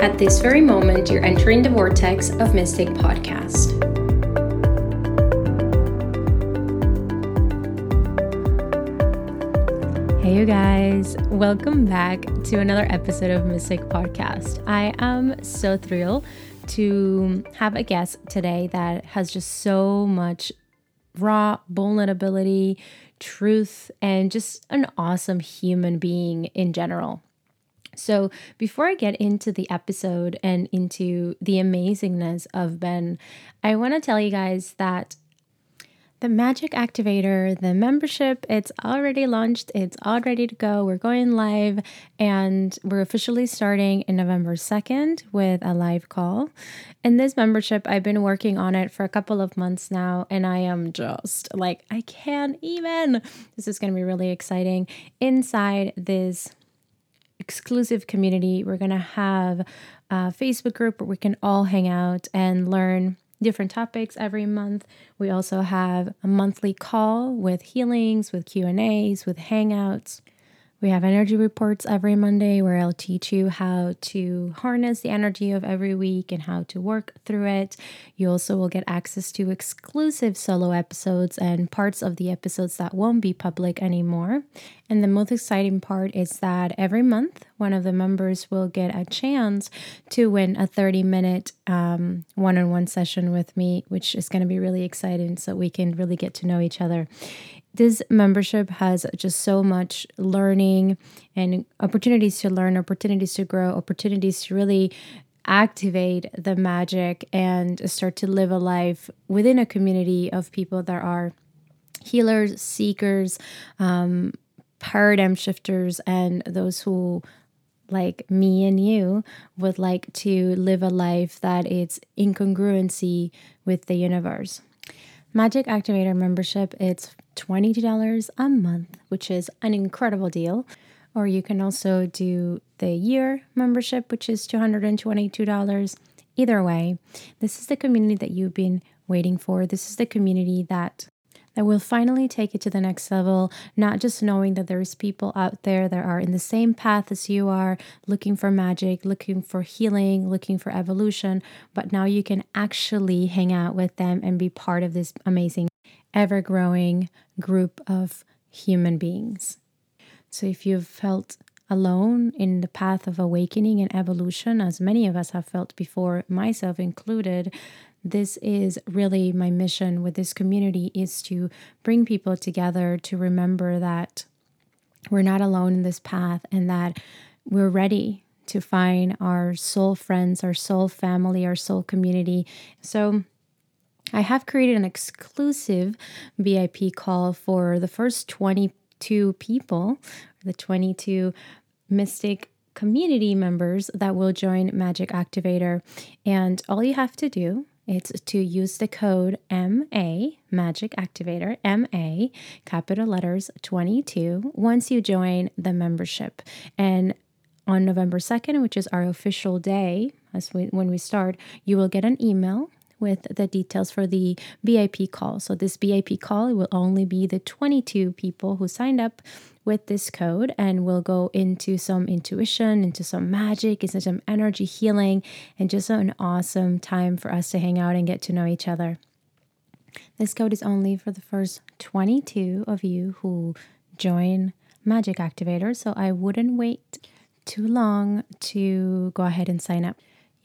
At this very moment, you're entering the vortex of Mystic Podcast. Hey, you guys, welcome back to another episode of Mystic Podcast. I am so thrilled to have a guest today that has just so much raw vulnerability, truth, and just an awesome human being in general. So, before I get into the episode and into the amazingness of Ben, I want to tell you guys that the Magic Activator, the membership, it's already launched. It's all ready to go. We're going live and we're officially starting in November 2nd with a live call. And this membership, I've been working on it for a couple of months now and I am just like, I can't even. This is going to be really exciting. Inside this exclusive community, we're going to have a Facebook group where we can all hang out and learn different topics every month. We also have a monthly call with healings, with Q&As, with hangouts. We have energy reports every Monday where I'll teach you how to harness the energy of every week and how to work through it. You also will get access to exclusive solo episodes and parts of the episodes that won't be public anymore. And the most exciting part is that every month, one of the members will get a chance to win a 30 minute one on one session with me, which is going to be really exciting so we can really get to know each other this membership has just so much learning and opportunities to learn, opportunities to grow, opportunities to really activate the magic and start to live a life within a community of people that are healers, seekers, um, paradigm shifters, and those who like me and you would like to live a life that is in congruency with the universe. Magic Activator membership, it's $22 a month, which is an incredible deal. Or you can also do the year membership, which is $222. Either way, this is the community that you've been waiting for. This is the community that that will finally take it to the next level, not just knowing that there's people out there that are in the same path as you are, looking for magic, looking for healing, looking for evolution, but now you can actually hang out with them and be part of this amazing ever growing group of human beings. So if you've felt alone in the path of awakening and evolution, as many of us have felt before, myself included, this is really my mission with this community is to bring people together to remember that we're not alone in this path and that we're ready to find our soul friends, our soul family, our soul community. So I have created an exclusive VIP call for the first 22 people, the 22 Mystic community members that will join Magic Activator. And all you have to do is to use the code MA, Magic Activator, MA, capital letters 22, once you join the membership. And on November 2nd, which is our official day, as we, when we start, you will get an email with the details for the VIP call. So, this VIP call will only be the 22 people who signed up with this code, and we'll go into some intuition, into some magic, into some energy healing, and just an awesome time for us to hang out and get to know each other. This code is only for the first 22 of you who join Magic Activator, so I wouldn't wait too long to go ahead and sign up.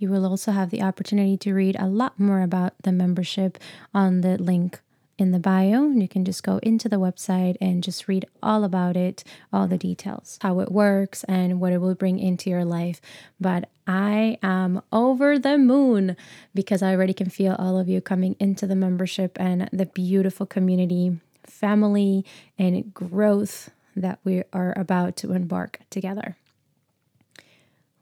You will also have the opportunity to read a lot more about the membership on the link in the bio. You can just go into the website and just read all about it, all the details, how it works, and what it will bring into your life. But I am over the moon because I already can feel all of you coming into the membership and the beautiful community, family, and growth that we are about to embark together.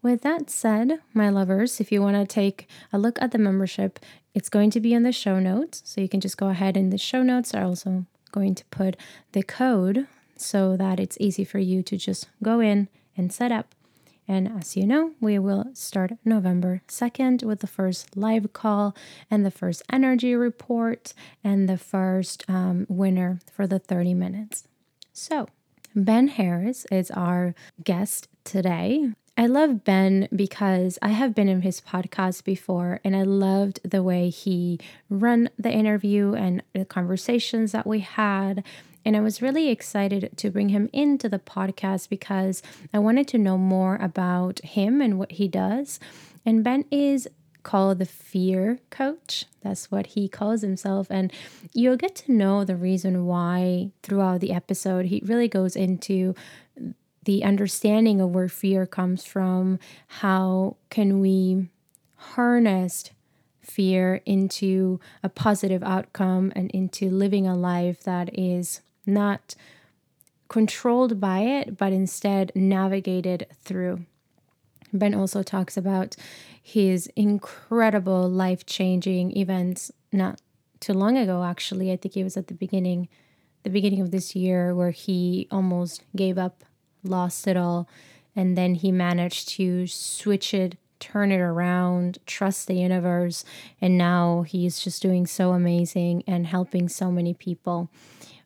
With that said, my lovers, if you want to take a look at the membership, it's going to be in the show notes. So you can just go ahead in the show notes. I'm also going to put the code so that it's easy for you to just go in and set up. And as you know, we will start November 2nd with the first live call and the first energy report and the first um, winner for the 30 minutes. So, Ben Harris is our guest today. I love Ben because I have been in his podcast before and I loved the way he run the interview and the conversations that we had. And I was really excited to bring him into the podcast because I wanted to know more about him and what he does. And Ben is called the fear coach. That's what he calls himself. And you'll get to know the reason why throughout the episode. He really goes into the understanding of where fear comes from, how can we harness fear into a positive outcome and into living a life that is not controlled by it, but instead navigated through. Ben also talks about his incredible life changing events not too long ago, actually. I think it was at the beginning, the beginning of this year, where he almost gave up lost it all. And then he managed to switch it, turn it around, trust the universe. And now he's just doing so amazing and helping so many people.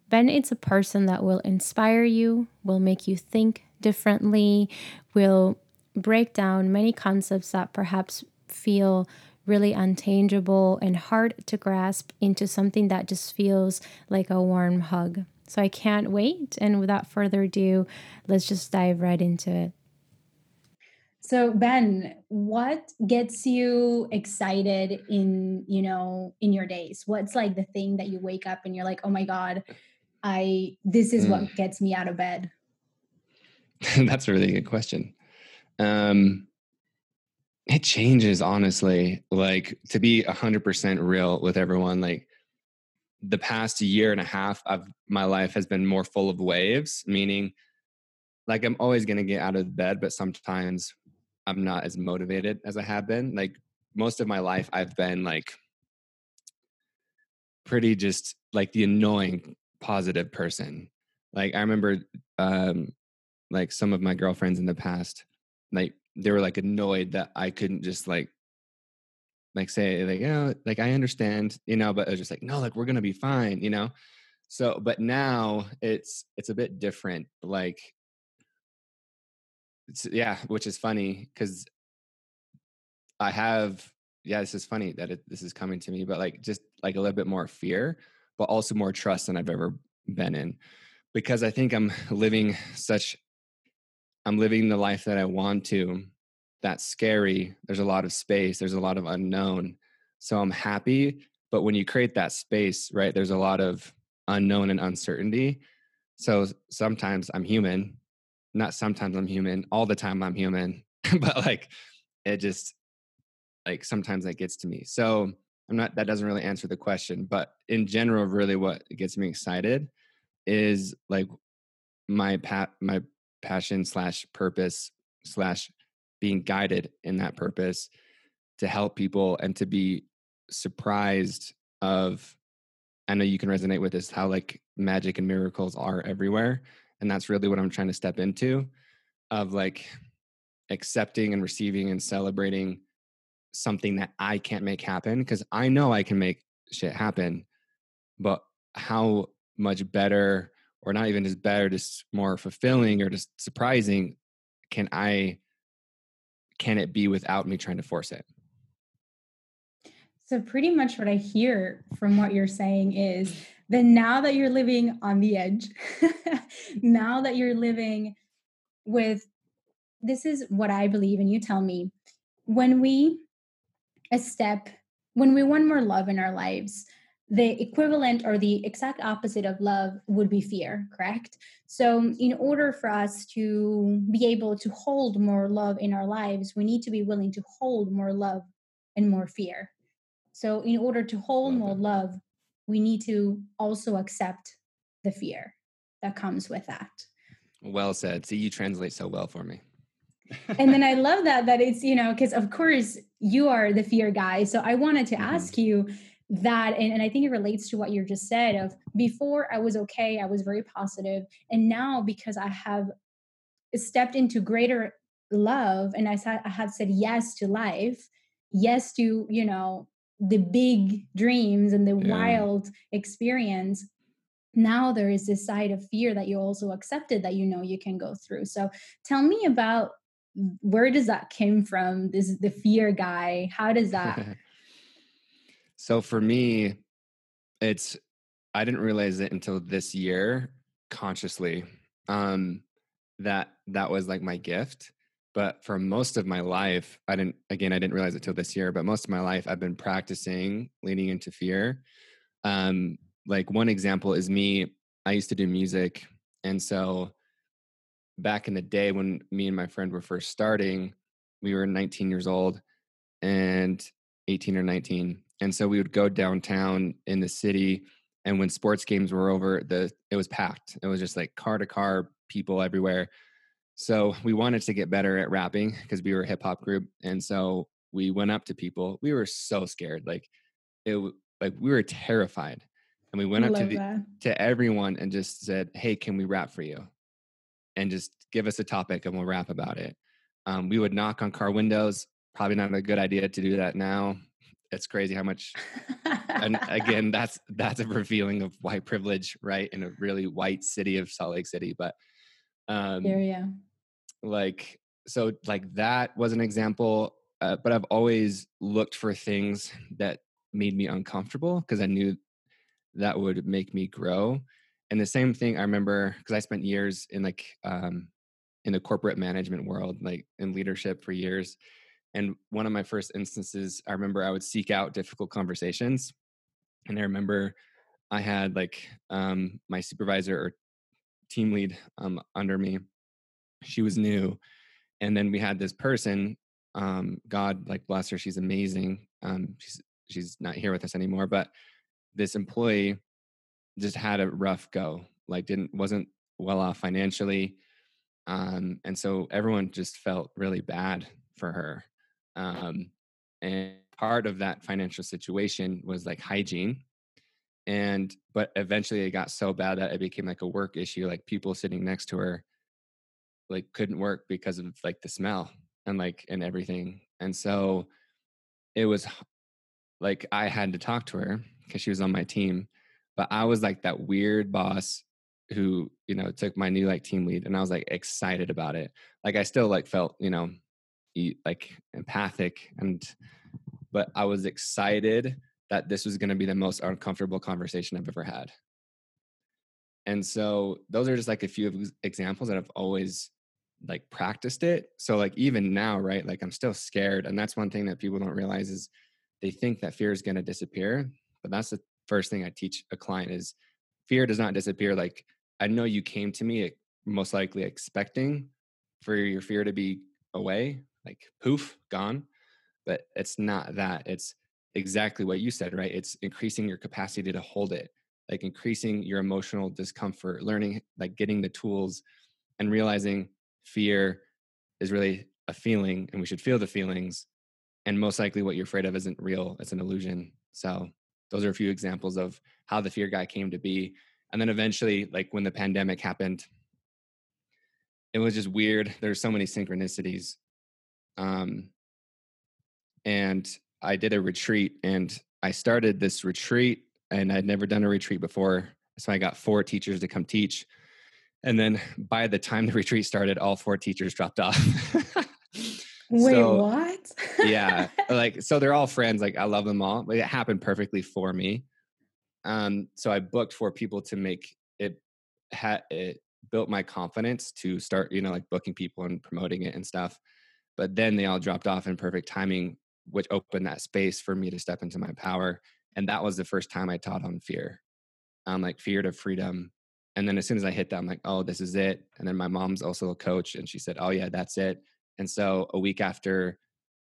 Ben is a person that will inspire you, will make you think differently, will break down many concepts that perhaps feel really untangible and hard to grasp into something that just feels like a warm hug. So I can't wait. And without further ado, let's just dive right into it. So Ben, what gets you excited in, you know, in your days? What's like the thing that you wake up and you're like, "Oh my god, I this is mm. what gets me out of bed?" That's a really good question. Um it changes honestly. Like to be 100% real with everyone, like the past year and a half of my life has been more full of waves, meaning like I'm always going to get out of bed, but sometimes I'm not as motivated as I have been. Like most of my life, I've been like pretty just like the annoying positive person. Like I remember, um, like some of my girlfriends in the past, like they were like annoyed that I couldn't just like like say like know like i understand you know but it was just like no like we're gonna be fine you know? So but now it's it's a bit different like yeah which is funny because i have yeah this is funny that it, this is coming to me but like just like a little bit more fear but also more trust than i've ever been in because i think i'm living such i'm living the life that i want to that's scary. There's a lot of space, there's a lot of unknown. So I'm happy. But when you create that space, right, there's a lot of unknown and uncertainty. So sometimes I'm human. Not sometimes I'm human. All the time I'm human. but like it just like sometimes that gets to me. So I'm not that doesn't really answer the question, but in general, really what gets me excited is like my pat my passion slash purpose slash being guided in that purpose to help people and to be surprised of i know you can resonate with this how like magic and miracles are everywhere and that's really what i'm trying to step into of like accepting and receiving and celebrating something that i can't make happen because i know i can make shit happen but how much better or not even as better just more fulfilling or just surprising can i can it be without me trying to force it? So, pretty much what I hear from what you're saying is that now that you're living on the edge, now that you're living with this is what I believe, and you tell me when we a step, when we want more love in our lives, the equivalent or the exact opposite of love would be fear, correct? So, in order for us to be able to hold more love in our lives, we need to be willing to hold more love and more fear. So, in order to hold more love, we need to also accept the fear that comes with that. Well said. See, you translate so well for me. and then I love that that it's you know because of course you are the fear guy. So I wanted to mm-hmm. ask you that and, and i think it relates to what you just said of before i was okay i was very positive and now because i have stepped into greater love and i, I have said yes to life yes to you know the big dreams and the yeah. wild experience now there is this side of fear that you also accepted that you know you can go through so tell me about where does that came from? This the fear guy. How does that? so for me, it's I didn't realize it until this year consciously um, that that was like my gift. But for most of my life, I didn't. Again, I didn't realize it till this year. But most of my life, I've been practicing leaning into fear. Um, like one example is me. I used to do music, and so back in the day when me and my friend were first starting, we were 19 years old and 18 or 19 and so we would go downtown in the city and when sports games were over the it was packed. It was just like car to car people everywhere. So we wanted to get better at rapping because we were a hip hop group and so we went up to people. We were so scared like it like we were terrified and we went up to the, to everyone and just said hey can we rap for you? and just give us a topic and we'll rap about it. Um, we would knock on car windows probably not a good idea to do that now it's crazy how much and again that's that's a revealing of white privilege right in a really white city of salt lake city but um area like so like that was an example uh, but i've always looked for things that made me uncomfortable because i knew that would make me grow and the same thing i remember because i spent years in like um in the corporate management world like in leadership for years and one of my first instances, I remember I would seek out difficult conversations. And I remember I had like um, my supervisor or team lead um, under me. She was new. And then we had this person, um, God, like bless her, she's amazing. Um, she's, she's not here with us anymore, but this employee just had a rough go, like didn't, wasn't well off financially. Um, and so everyone just felt really bad for her um, and part of that financial situation was like hygiene. And, but eventually it got so bad that it became like a work issue. Like people sitting next to her, like couldn't work because of like the smell and like, and everything. And so it was like I had to talk to her because she was on my team. But I was like that weird boss who, you know, took my new like team lead and I was like excited about it. Like I still like felt, you know, like empathic and but I was excited that this was going to be the most uncomfortable conversation I've ever had. And so those are just like a few examples that I've always like practiced it. So like even now, right? Like I'm still scared. And that's one thing that people don't realize is they think that fear is going to disappear. But that's the first thing I teach a client is fear does not disappear. Like I know you came to me eh, most likely expecting for your fear to be away, like poof, gone. But it's not that. It's exactly what you said, right? It's increasing your capacity to hold it, like increasing your emotional discomfort, learning, like getting the tools and realizing fear is really a feeling and we should feel the feelings. And most likely what you're afraid of isn't real, it's an illusion. So those are a few examples of how the fear guy came to be. And then eventually, like when the pandemic happened, it was just weird. There's so many synchronicities um, and I did a retreat, and I started this retreat, and I'd never done a retreat before, so I got four teachers to come teach. And then by the time the retreat started, all four teachers dropped off. Wait, so, what? yeah, like so they're all friends. Like I love them all. But it happened perfectly for me. Um, so I booked for people to make it. Had it built my confidence to start, you know, like booking people and promoting it and stuff. But then they all dropped off in perfect timing, which opened that space for me to step into my power. And that was the first time I taught on fear. I'm like fear to freedom. And then as soon as I hit that, I'm like, oh, this is it. And then my mom's also a coach, and she said, oh yeah, that's it. And so a week after,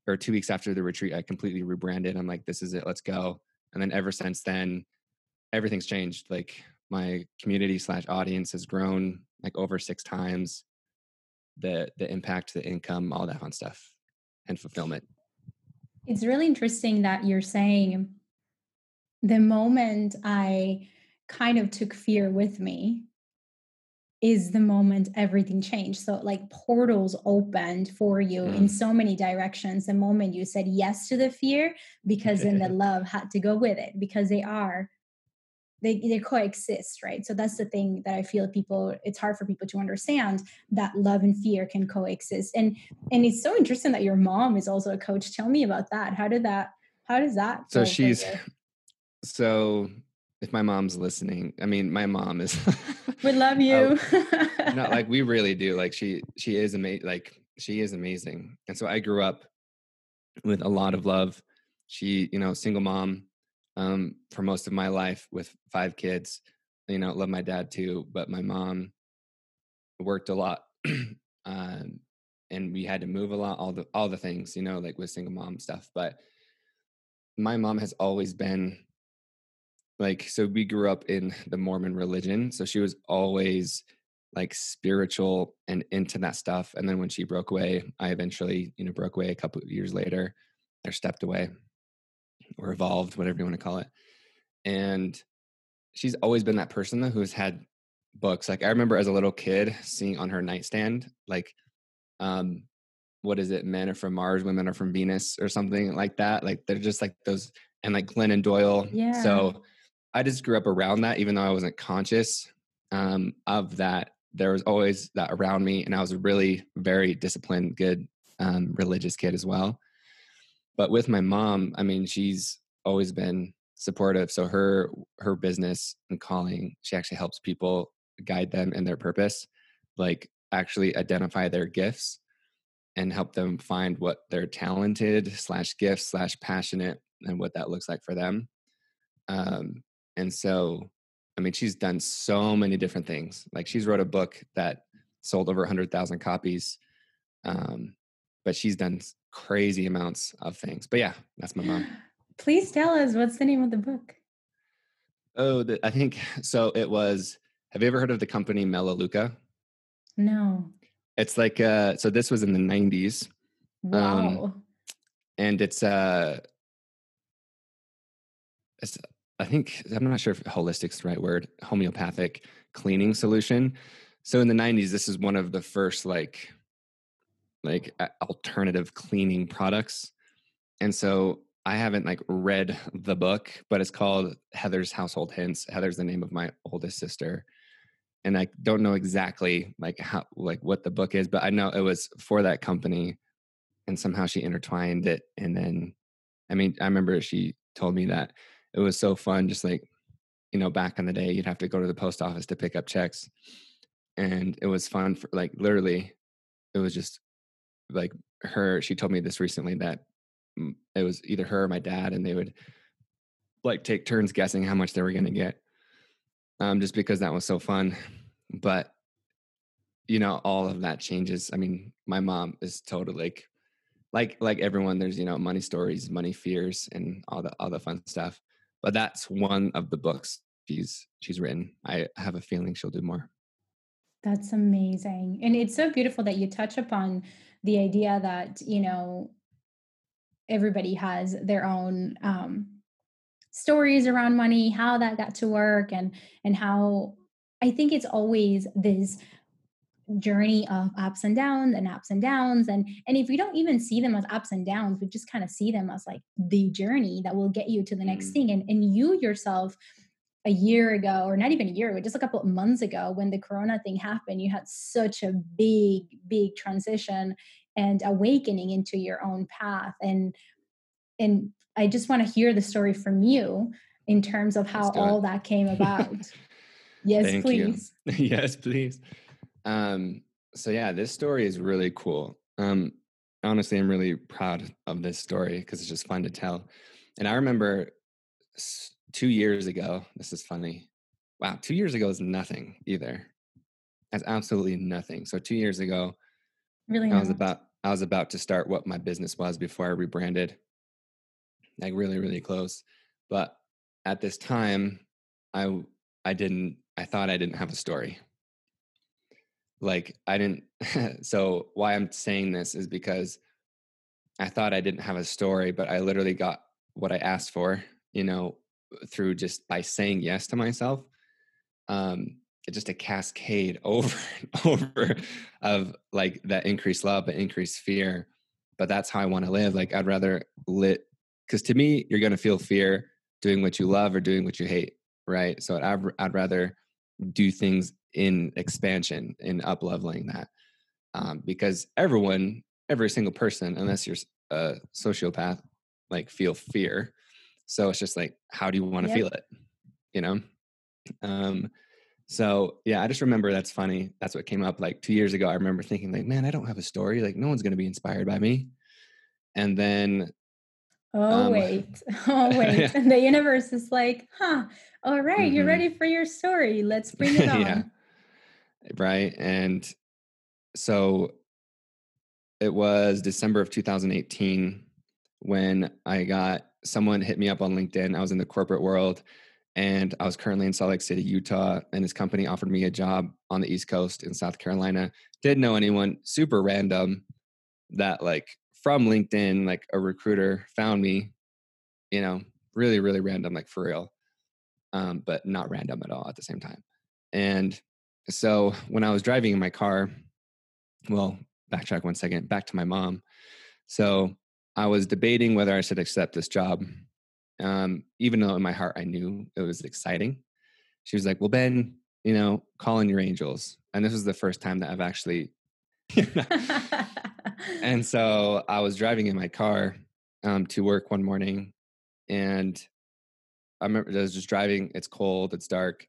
or two weeks after the retreat, I completely rebranded. I'm like, this is it. Let's go. And then ever since then, everything's changed. Like my community slash audience has grown like over six times the the impact, the income, all that fun stuff, and fulfillment. It's really interesting that you're saying the moment I kind of took fear with me is the moment everything changed. So, like portals opened for you mm. in so many directions. The moment you said yes to the fear, because then the love had to go with it, because they are they they coexist right? So that's the thing that i feel people it's hard for people to understand that love and fear can coexist. And and it's so interesting that your mom is also a coach. Tell me about that. How did that how does that so she's so if my mom's listening i mean my mom is we love you. not like we really do. Like she she is amazing like she is amazing. And so i grew up with a lot of love. She you know single mom um, for most of my life with five kids. You know, love my dad too, but my mom worked a lot, um, and we had to move a lot. All the all the things, you know, like with single mom stuff. But my mom has always been like so we grew up in the mormon religion so she was always like spiritual and into that stuff and then when she broke away i eventually you know broke away a couple of years later or stepped away or evolved, whatever you want to call it. And she's always been that person though, who's had books. Like I remember as a little kid seeing on her nightstand, like, um, what is it? Men are from Mars, women are from Venus, or something like that. Like they're just like those, and like Glennon Doyle. Yeah. So I just grew up around that, even though I wasn't conscious um, of that. There was always that around me, and I was a really very disciplined, good um, religious kid as well but with my mom i mean she's always been supportive so her her business and calling she actually helps people guide them in their purpose like actually identify their gifts and help them find what they're talented slash gifts slash passionate and what that looks like for them. Um and so i mean she's done so many different things like she's wrote a book that sold over 100000 copies um but she's done crazy amounts of things. But yeah, that's my mom. Please tell us what's the name of the book? Oh, the, I think so. It was. Have you ever heard of the company Melaleuca? No. It's like uh so this was in the 90s. Wow. Um, and it's uh it's I think I'm not sure if holistic's the right word, homeopathic cleaning solution. So in the 90s this is one of the first like like alternative cleaning products. And so I haven't like read the book, but it's called Heather's Household Hints. Heather's the name of my oldest sister. And I don't know exactly like how like what the book is, but I know it was for that company and somehow she intertwined it and then I mean, I remember she told me that it was so fun just like you know, back in the day you'd have to go to the post office to pick up checks. And it was fun for like literally it was just like her she told me this recently that it was either her or my dad and they would like take turns guessing how much they were going to get um just because that was so fun but you know all of that changes i mean my mom is totally like like like everyone there's you know money stories money fears and all the all the fun stuff but that's one of the books she's she's written i have a feeling she'll do more. That's amazing and it's so beautiful that you touch upon the idea that you know everybody has their own um, stories around money how that got to work and and how i think it's always this journey of ups and downs and ups and downs and and if we don't even see them as ups and downs we just kind of see them as like the journey that will get you to the next mm. thing and and you yourself a year ago, or not even a year ago, just a couple of months ago, when the corona thing happened, you had such a big, big transition and awakening into your own path. And and I just want to hear the story from you in terms of how all that came about. yes, please. yes, please. Um, so yeah, this story is really cool. Um, honestly, I'm really proud of this story because it's just fun to tell. And I remember two years ago, this is funny. Wow, two years ago is nothing either. That's absolutely nothing. So two years ago, really, I was about I was about to start what my business was before I rebranded. Like really, really close. But at this time, I I didn't I thought I didn't have a story. Like I didn't so why I'm saying this is because I thought I didn't have a story, but I literally got what I asked for, you know, through just by saying yes to myself um just a cascade over and over of like that increased love but increased fear but that's how i want to live like i'd rather lit because to me you're going to feel fear doing what you love or doing what you hate right? So I'd, I'd rather do things in expansion, in up leveling that, um, because everyone, every single person, unless you're a sociopath, like feel fear. So it's just like, how do you want to yep. feel it? You know? Um, so yeah, I just remember that's funny. That's what came up like two years ago. I remember thinking like, man, I don't have a story. Like no one's going to be inspired by me. And then Oh um, wait, oh wait, yeah. and the universe is like, huh? All right, mm-hmm. you're ready for your story. Let's bring it on. yeah. Right, and so it was December of 2018 when I got someone hit me up on LinkedIn. I was in the corporate world, and I was currently in Salt Lake City, Utah, and this company offered me a job on the East Coast in South Carolina. Didn't know anyone, super random. That like from LinkedIn, like a recruiter found me, you know, really, really random, like for real, um, but not random at all at the same time. And so when I was driving in my car, well, backtrack one second, back to my mom. So I was debating whether I should accept this job, um, even though in my heart I knew it was exciting. She was like, Well, Ben, you know, call in your angels. And this was the first time that I've actually and so I was driving in my car um, to work one morning, and I remember I was just driving. It's cold. It's dark,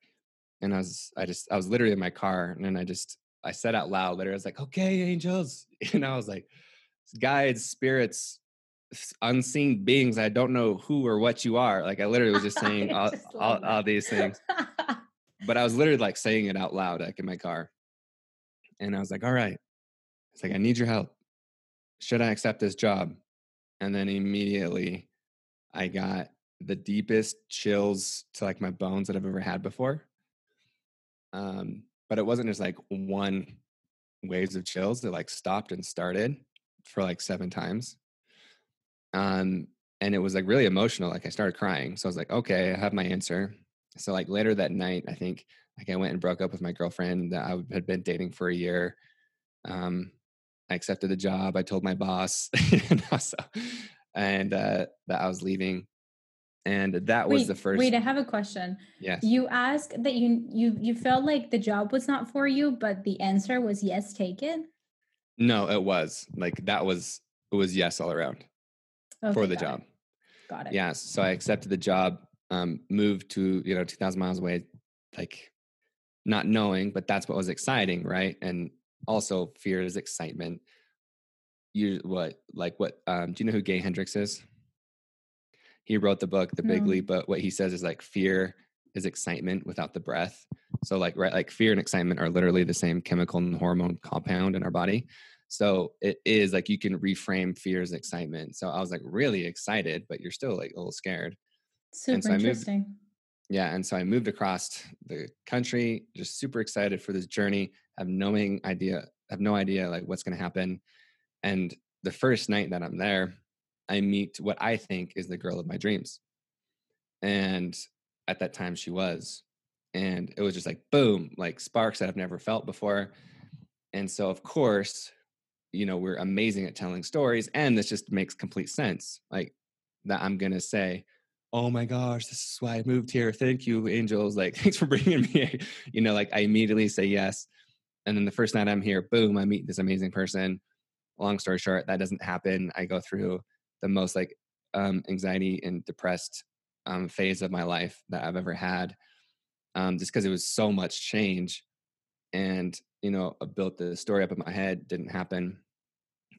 and I was I just I was literally in my car, and then I just I said out loud, literally, I was like, "Okay, angels," and I was like, "Guides, spirits." Unseen beings i don't know who or what you are like i literally was just saying all, just all, all these things but i was literally like saying it out loud like in my car and i was like all right it's like i need your help should I accept this job? And then immediately I got the deepest chills to like my bones that I've ever had before. Um, but it wasn't just like one waves of chills. that like stopped and started for like seven times. Um, and it was like really emotional. Like I started crying. So I was like, okay, I have my answer. So like later that night, I think like I went and broke up with my girlfriend that I had been dating for a year. Um, I accepted the job. I told my boss, so, and uh, that I was leaving. And that was wait, the first. Wait, I have a question. Yes. You asked that you you you felt like the job was not for you, but the answer was yes, take it. No, it was like that was it was yes all around okay, for the got job. It. Got it. Yes. So I accepted the job. Um, moved to you know two thousand miles away, like not knowing, but that's what was exciting, right? And also fear is excitement. You what like what um do you know who Gay Hendricks is? He wrote the book The Big Leap, but what he says is like fear is excitement without the breath. So like right like fear and excitement are literally the same chemical and hormone compound in our body. So it is like you can reframe fears as excitement. So I was like really excited, but you're still like a little scared. Super so interesting. Moved, yeah, and so I moved across the country, just super excited for this journey have no idea have no idea like what's going to happen and the first night that i'm there i meet what i think is the girl of my dreams and at that time she was and it was just like boom like sparks that i've never felt before and so of course you know we're amazing at telling stories and this just makes complete sense like that i'm to say oh my gosh this is why i moved here thank you angels like thanks for bringing me you know like i immediately say yes and then the first night I'm here, boom, I meet this amazing person. Long story short, that doesn't happen. I go through the most like um, anxiety and depressed um, phase of my life that I've ever had, um, just because it was so much change. And you know, I built the story up in my head, didn't happen,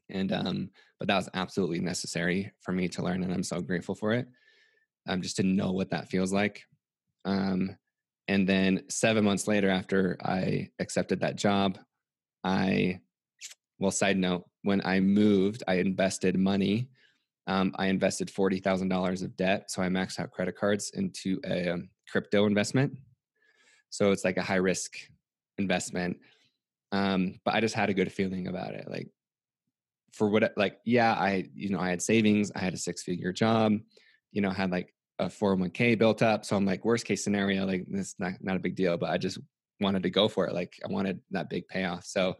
and um, but that was absolutely necessary for me to learn, and I'm so grateful for it. Um, just to know what that feels like. Um, and then seven months later, after I accepted that job, I, well, side note, when I moved, I invested money. Um, I invested $40,000 of debt. So I maxed out credit cards into a um, crypto investment. So it's like a high risk investment. Um, but I just had a good feeling about it. Like, for what, like, yeah, I, you know, I had savings, I had a six figure job, you know, had like a 401k built up. So I'm like, worst case scenario, like this not not a big deal, but I just wanted to go for it. Like I wanted that big payoff. So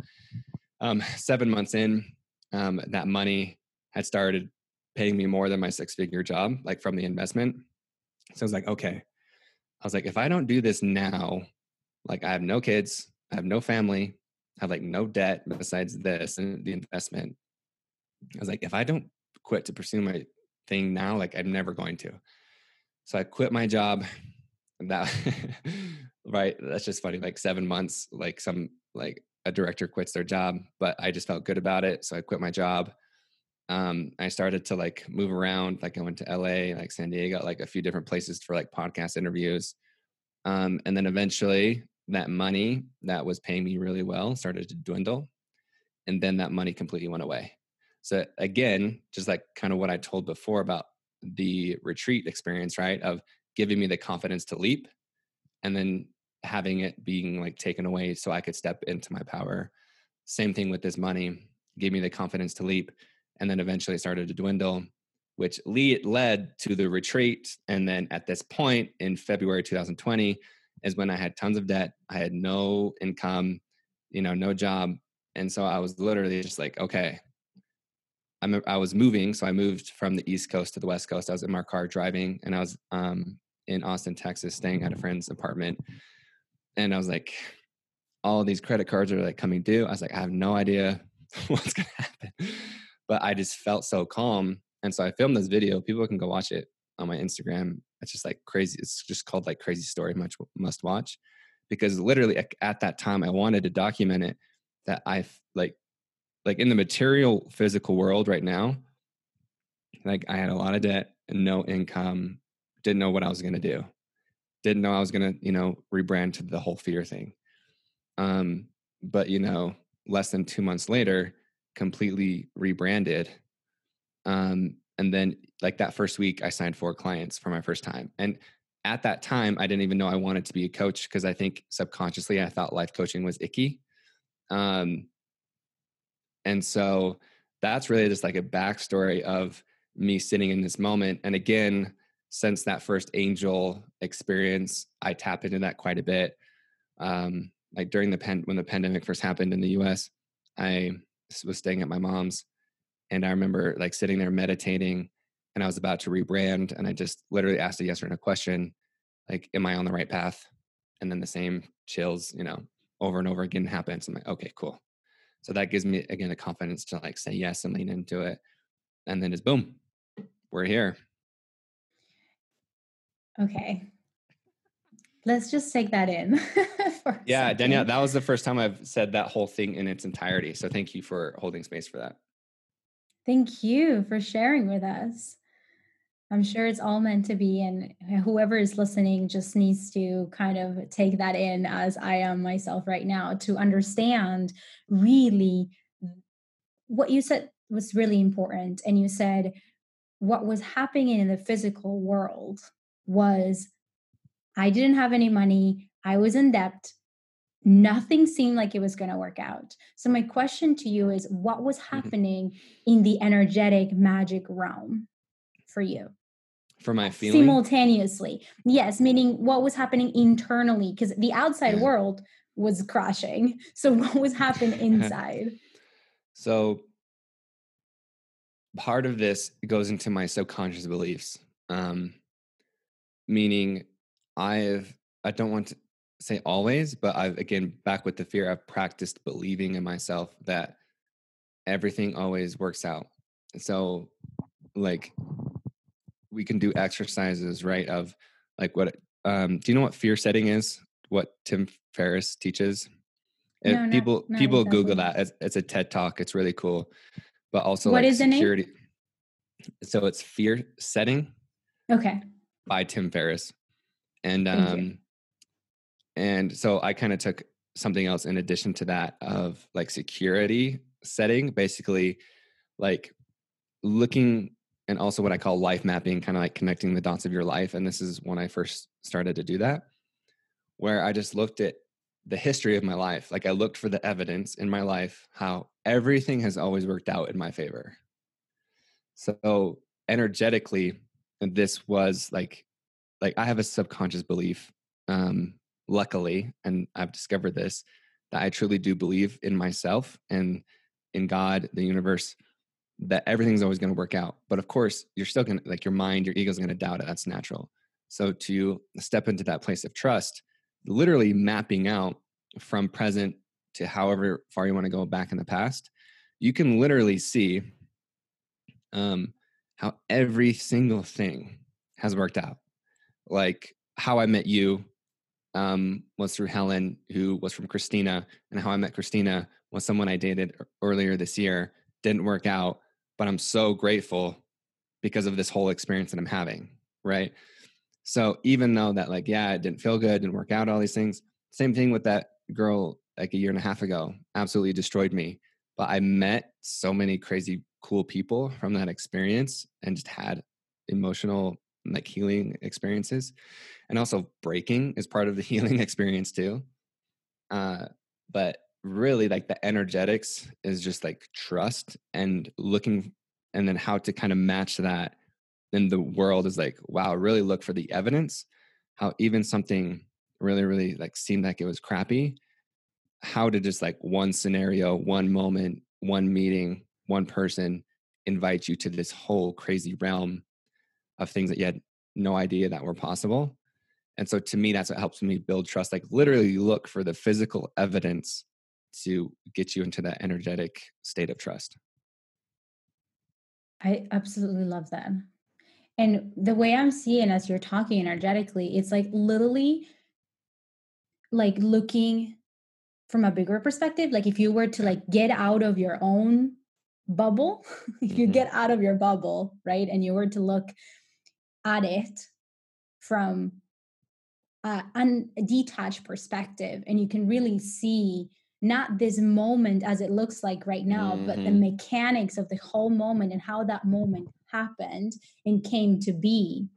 um, seven months in, um, that money had started paying me more than my six figure job, like from the investment. So I was like, okay, I was like, if I don't do this now, like I have no kids, I have no family, have like no debt besides this and the investment. I was like, if I don't quit to pursue my thing now, like I'm never going to. So I quit my job. And That right. That's just funny. Like seven months, like some like a director quits their job, but I just felt good about it. So I quit my job. Um, I started to like move around. Like I went to LA, like San Diego, like a few different places for like podcast interviews. Um, and then eventually that money that was paying me really well started to dwindle. And then that money completely went away. So again, just like kind of what I told before about the retreat experience, right? Of giving me the confidence to leap and then having it being like taken away so I could step into my power. Same thing with this money, gave me the confidence to leap and then eventually started to dwindle, which lead, led to the retreat. And then at this point in February 2020 is when I had tons of debt. I had no income, you know, no job. And so I was literally just like, okay, I'm, I was moving. So I moved from the East Coast to the West Coast. I was in my car driving and I was um, in Austin, Texas, staying at a friend's apartment. And I was like, all these credit cards are like coming due. I was like, I have no idea what's going to happen. But I just felt so calm. And so I filmed this video. People can go watch it on my Instagram. It's just like crazy. It's just called like Crazy Story Much Must Watch. Because literally at that time, I wanted to document it that I like like in the material physical world right now like i had a lot of debt and no income didn't know what i was going to do didn't know i was going to you know rebrand to the whole fear thing um but you know less than 2 months later completely rebranded um and then like that first week i signed four clients for my first time and at that time i didn't even know i wanted to be a coach because i think subconsciously i thought life coaching was icky um and so that's really just like a backstory of me sitting in this moment. And again, since that first angel experience, I tap into that quite a bit. Um, like during the pen when the pandemic first happened in the US, I was staying at my mom's and I remember like sitting there meditating and I was about to rebrand and I just literally asked a yes or no question, like, am I on the right path? And then the same chills, you know, over and over again happens. I'm like, okay, cool. So that gives me again the confidence to like say yes and lean into it. And then it's boom, we're here. Okay. Let's just take that in. yeah, Danielle, that was the first time I've said that whole thing in its entirety. So thank you for holding space for that. Thank you for sharing with us. I'm sure it's all meant to be. And whoever is listening just needs to kind of take that in as I am myself right now to understand really what you said was really important. And you said what was happening in the physical world was I didn't have any money, I was in debt. Nothing seemed like it was going to work out. So, my question to you is what was mm-hmm. happening in the energetic magic realm for you? for my feeling simultaneously yes meaning what was happening internally because the outside yeah. world was crashing so what was happening inside so part of this goes into my subconscious beliefs um meaning i've i don't want to say always but i've again back with the fear i've practiced believing in myself that everything always works out so like we can do exercises, right? Of like what um do you know what fear setting is? What Tim Ferriss teaches? No, people not, not people exactly. Google that. It's, it's, a TED talk. It's really cool. But also what like is security. So it's fear setting. Okay. By Tim Ferriss. And um and so I kind of took something else in addition to that of like security setting, basically like looking and also what I call life mapping, kind of like connecting the dots of your life. And this is when I first started to do that, where I just looked at the history of my life. Like I looked for the evidence in my life how everything has always worked out in my favor. So energetically, this was like, like I have a subconscious belief, um, luckily, and I've discovered this that I truly do believe in myself and in God, the universe, that everything's always going to work out. But of course, you're still going to, like, your mind, your ego's going to doubt it. That's natural. So to step into that place of trust, literally mapping out from present to however far you want to go back in the past, you can literally see um, how every single thing has worked out. Like how I met you um, was through Helen, who was from Christina, and how I met Christina was someone I dated earlier this year. Didn't work out, but I'm so grateful because of this whole experience that I'm having. Right. So even though that, like, yeah, it didn't feel good, didn't work out, all these things, same thing with that girl like a year and a half ago, absolutely destroyed me. But I met so many crazy, cool people from that experience and just had emotional, like, healing experiences. And also, breaking is part of the healing experience, too. Uh, but really, like, the energetics is just like trust and looking, and then how to kind of match that then the world is like, wow, really look for the evidence. How even something really, really like seemed like it was crappy, how to just like one scenario, one moment, one meeting, one person invite you to this whole crazy realm of things that you had no idea that were possible. And so to me, that's what helps me build trust. Like literally look for the physical evidence to get you into that energetic state of trust. I absolutely love that. And the way I'm seeing as you're talking energetically, it's like literally like looking from a bigger perspective. Like if you were to like get out of your own bubble, you mm-hmm. get out of your bubble, right? And you were to look at it from a, a detached perspective, and you can really see not this moment as it looks like right now, mm-hmm. but the mm-hmm. mechanics of the whole moment and how that moment happened and came to be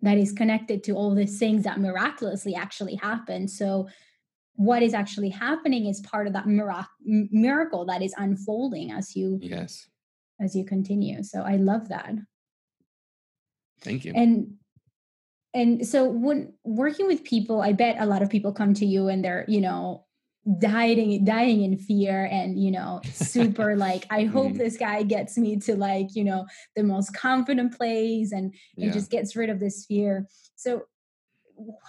that is connected to all these things that miraculously actually happened. So, what is actually happening is part of that mirac- miracle that is unfolding as you yes as you continue. So, I love that. Thank you. And and so when working with people, I bet a lot of people come to you and they're, you know, dying dying in fear and you know super like i hope mm. this guy gets me to like you know the most confident place and and yeah. just gets rid of this fear so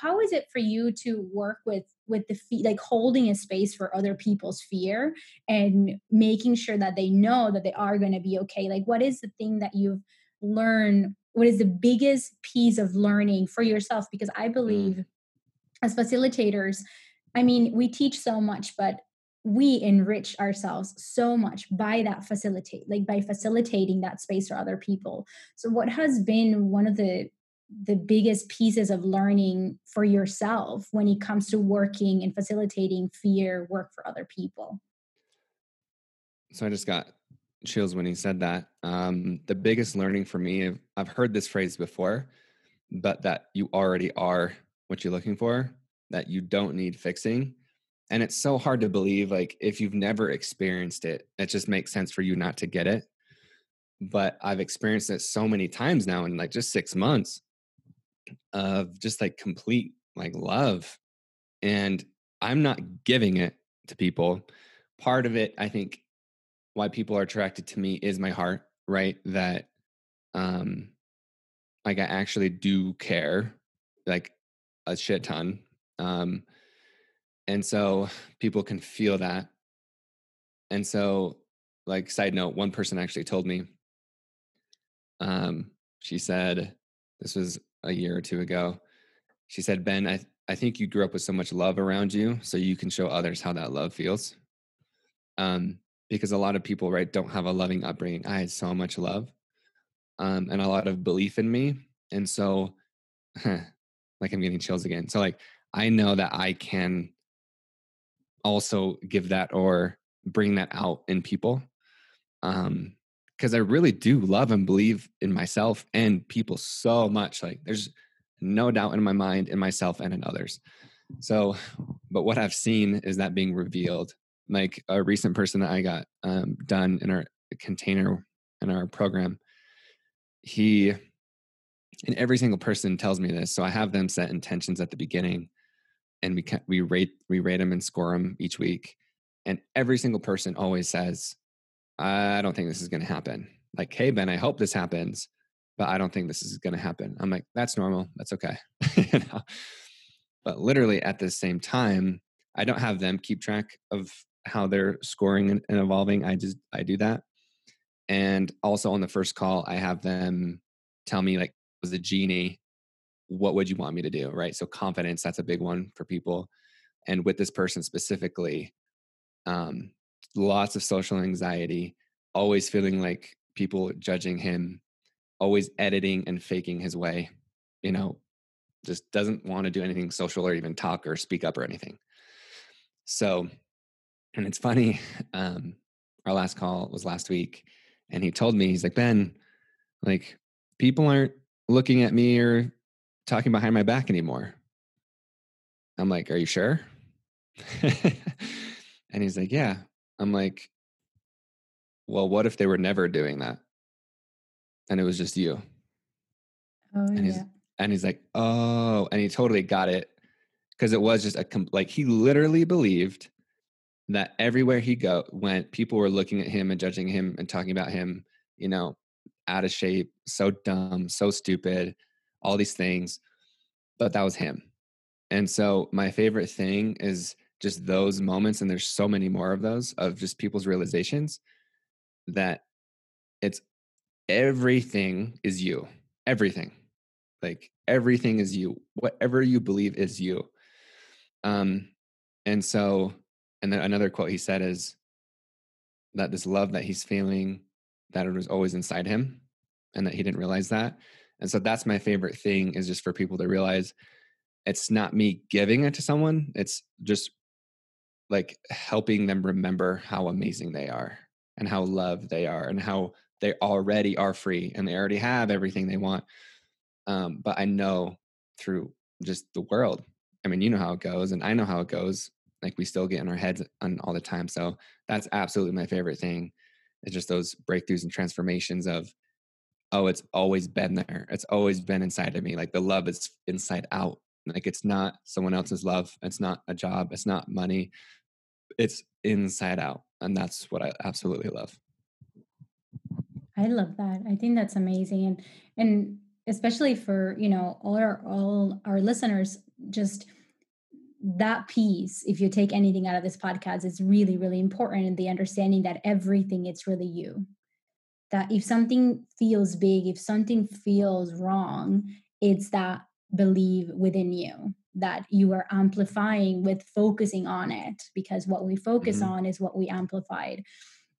how is it for you to work with with the feet like holding a space for other people's fear and making sure that they know that they are going to be okay like what is the thing that you've learned what is the biggest piece of learning for yourself because i believe mm. as facilitators I mean, we teach so much, but we enrich ourselves so much by that facilitate like by facilitating that space for other people so what has been one of the the biggest pieces of learning for yourself when it comes to working and facilitating fear work for other people so i just got chills when he said that um, the biggest learning for me i've heard this phrase before but that you already are what you're looking for that you don't need fixing and it's so hard to believe like if you've never experienced it it just makes sense for you not to get it but i've experienced it so many times now in like just six months of just like complete like love and i'm not giving it to people. Part of it i think why people are attracted to me is my heart right that um like i actually do care like a shit ton um, and so people can feel that. And so, like, side note, one person actually told me, um, she said, this was a year or two ago. She said, Ben, I, I think you grew up with so much love around you, so you can show others how that love feels. Um, because a lot of people, right, don't have a loving upbringing. I had so much love um, and a lot of belief in me. And so, like, I'm getting chills again. So, like, I know that I can also give that or bring that out in people. Um, because I really do love and believe in myself and people so much. Like there's no doubt in my mind, in myself, and in others. So, but what I've seen is that being revealed. Like a recent person that I got um, done in our container in our program, he and every single person tells me this. So I have them set intentions at the beginning and we can, we rate we rate them and score them each week and every single person always says i don't think this is going to happen like hey ben i hope this happens but I don't think this is going to happen. I'm like, that's normal. That's okay. you know? But literally at the same time, I don't have them keep track of how they're scoring and, evolving. I just, I do that. And also on the first call, I have them tell me like, was a genie, what would you want me to do? Right. So confidence, that's a big one for people. And with this person specifically, um, lots of social anxiety, always feeling like people judging him, always editing and faking his way, you know, just doesn't want to do anything social or even talk or speak up or anything. So, and it's funny, um, our last call was last week, and he told me, he's like, Ben, like, people aren't looking at me or talking behind my back anymore. I'm like, Are you sure? and he's like, Yeah. I'm like, Well, what if they were never doing that? And it was just you. Oh, and he's yeah. and he's like, Oh, and he totally got it. Cause it was just a like he literally believed that everywhere he go went, people were looking at him and judging him and talking about him, you know, out of shape, so dumb, so stupid, all these things. But that was him. And so my favorite thing is just those moments, and there's so many more of those of just people's realizations that it's everything is you. Everything. Like everything is you. Whatever you believe is you. Um, and so, and then another quote he said is that this love that he's feeling, that it was always inside him, and that he didn't realize that. And so that's my favorite thing is just for people to realize it's not me giving it to someone, it's just like helping them remember how amazing they are and how loved they are and how they already are free and they already have everything they want. Um, but I know through just the world, I mean, you know how it goes, and I know how it goes. Like we still get in our heads on all the time. So that's absolutely my favorite thing. It's just those breakthroughs and transformations of, oh, it's always been there. It's always been inside of me. Like the love is inside out. Like it's not someone else's love. It's not a job. It's not money. It's inside out. And that's what I absolutely love. I love that. I think that's amazing. And and especially for, you know, all our all our listeners, just that piece, if you take anything out of this podcast, is really, really important in the understanding that everything it's really you. That if something feels big, if something feels wrong, it's that believe within you that you are amplifying with focusing on it because what we focus Mhm. on is what we amplified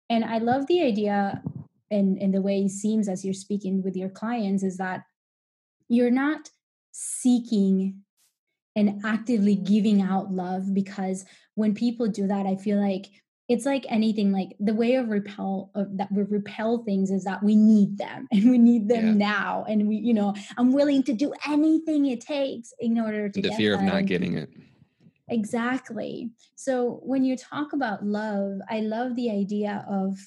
and i love the idea and and the way it seems as you're speaking with your clients is that you're not seeking and actively giving out love because when people do that i feel like it's like anything like the way of repel of that we repel things is that we need them and we need them Yeah. now and we you know i'm willing to do anything it takes in order to The fear of not getting it. Exactly. So when you talk about love, I love the idea of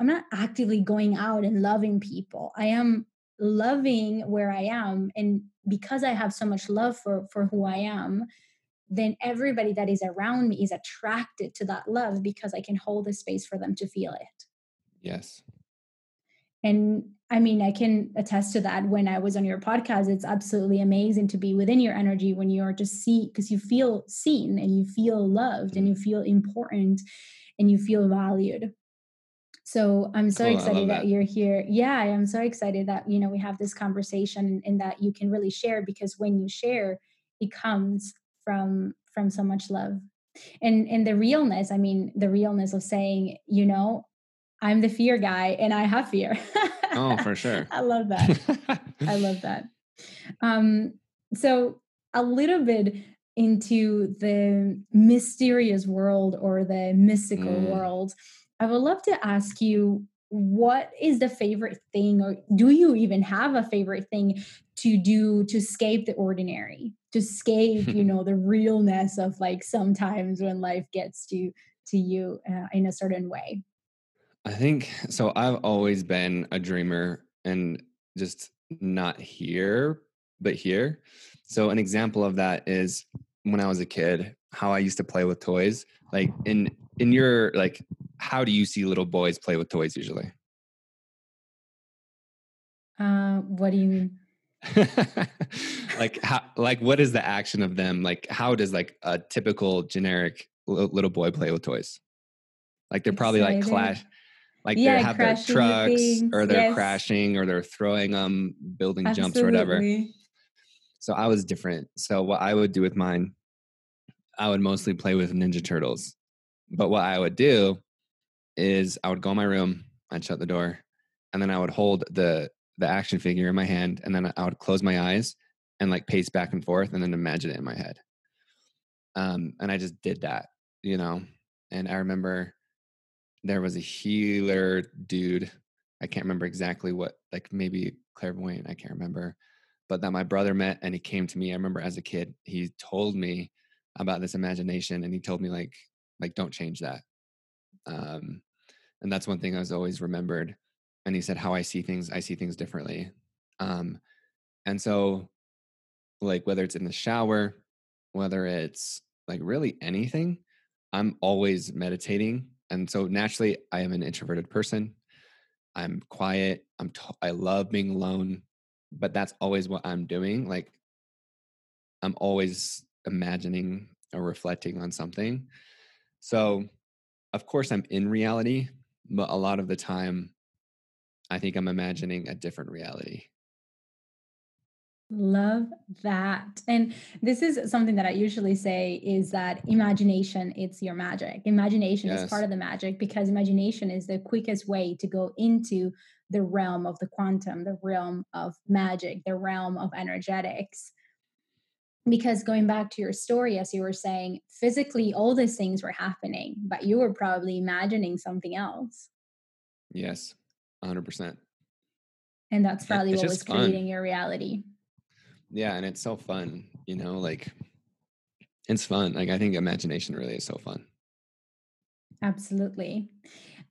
I'm not actively going out and loving people. I am loving where I am and because I have so much love for for who I am, then everybody that is around me is attracted to that love because I can hold the space for them to feel it. Yes. And I mean, I can attest to that when I was on your podcast. It's absolutely amazing to be within your energy when you're just see because you feel seen and you feel loved and mm-hmm. you feel important and you feel valued. So I'm so Cool, excited that. that. you're here. Yeah, I'm so excited that you know we have this conversation and that you can really share because when you share, it comes from from so much love. And and the realness, I mean, the realness of saying, you know, I'm the fear guy and I have fear. Oh, for sure. I love that. I love that. Um, so a little bit into the mysterious world or the mystical Mm. world, I would love to ask you what is the favorite thing, or do you even have a favorite thing to do to escape the ordinary, to escape, you know, the realness of like sometimes when life gets to to you uh, in a certain way. I think so. I've always been a dreamer and just not here, but here. So, an example of that is when I was a kid, how I used to play with toys. Like in in your like, how do you see little boys play with toys usually? Uh, what do you mean? like how like what is the action of them like how does like a typical generic little boy play with toys like they're probably like clash like yeah, they have their trucks or they're yes. crashing or they're throwing them building Absolutely. jumps or whatever so i was different so what i would do with mine i would mostly play with ninja turtles but what i would do is i would go in my room i'd shut the door and then i would hold the the action figure in my hand and then I would close my eyes and like pace back and forth and then imagine it in my head. Um, and I just did that, you know. And I remember there was a healer dude. I can't remember exactly what, like maybe clairvoyant, I can't remember, but that my brother met and he came to me. I remember as a kid, he told me about this imagination and he told me like, like, don't change that. Um, and that's one thing I was always remembered and he said how i see things i see things differently. Um and so like whether it's in the shower whether it's like really anything i'm always meditating and so naturally i am an introverted person. I'm quiet i'm t- i love being alone but that's always what i'm doing like i'm always imagining or reflecting on something so of course i'm in reality but a lot of the time I think I'm imagining a different reality. Love that. And this is something that I usually say is that imagination, it's your magic. Imagination yes. is part of the magic because imagination is the quickest way to go into the realm of the quantum, the realm of magic, the realm of energetics. Because going back to your story, as you were saying, physically, all these things were happening, but you were probably imagining something else. Yes. 100%. And that's probably what was creating your reality. Yeah. And it's so fun, you know, like it's fun. Like I think imagination really is so fun. Absolutely.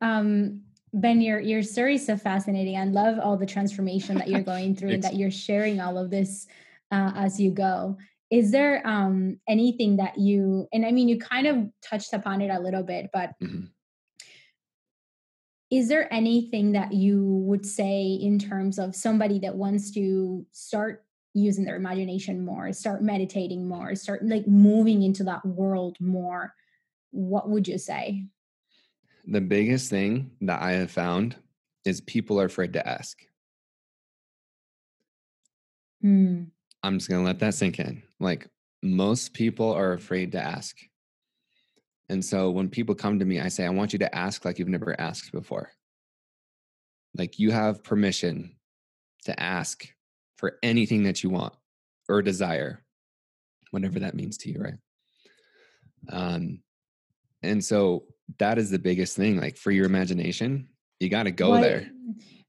Um, Ben, your your story is so fascinating. I love all the transformation that you're going through and that you're sharing all of this uh, as you go. Is there um, anything that you and I mean you kind of touched upon it a little bit, but mm-hmm. is there anything that you would say in terms of somebody that wants to start using their imagination more start meditating more start like moving into that world more? What would you say? The biggest thing that i have found is people are afraid to ask. Hmm. I'm just going to let that sink in like most people are afraid to ask and so when people come to me, I say, I want you to ask like you've never asked before. Like you have permission to ask for anything that you want or desire, whatever that means to you, right? Um, and so that is the biggest thing. Like for your imagination, you got to go why, there.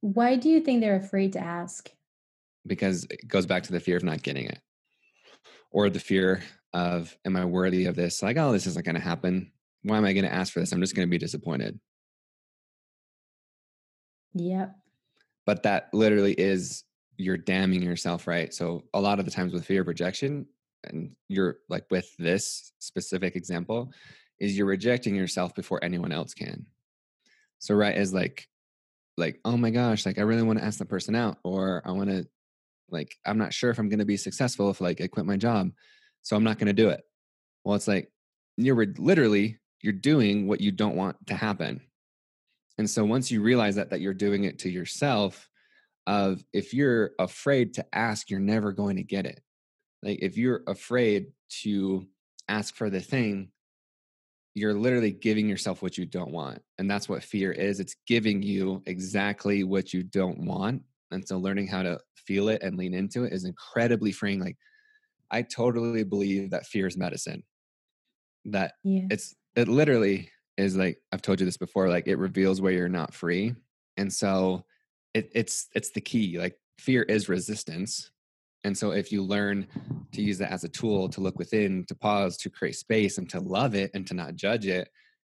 Why do you think they're afraid to ask? Because it goes back to the fear of not getting it or the fear of am i worthy of this? Like oh this isn't going to happen. Why am i going to ask for this? I'm just going to be disappointed. Yep. But that literally is you're damning yourself right? So a lot of the times with fear of rejection and you're like with this specific example is you're rejecting yourself before anyone else can. So right is like like oh my gosh like i really want to ask the person out or i want to like i'm not sure if i'm going to be successful if like i quit my job so I'm not going to do it. Well, it's like you're literally you're doing what you don't want to happen. And so once you realize that that you're doing it to yourself of if you're afraid to ask, you're never going to get it. Like if you're afraid to ask for the thing, you're literally giving yourself what you don't want. And that's what fear is. It's giving you exactly what you don't want. And so learning how to feel it and lean into it is incredibly freeing. Like I totally believe that fear is medicine. That yes. it's it literally is like I've told you this before. Like it reveals where you're not free, and so it, it's it's the key. Like fear is resistance, and so if you learn to use that as a tool to look within, to pause, to create space, and to love it, and to not judge it,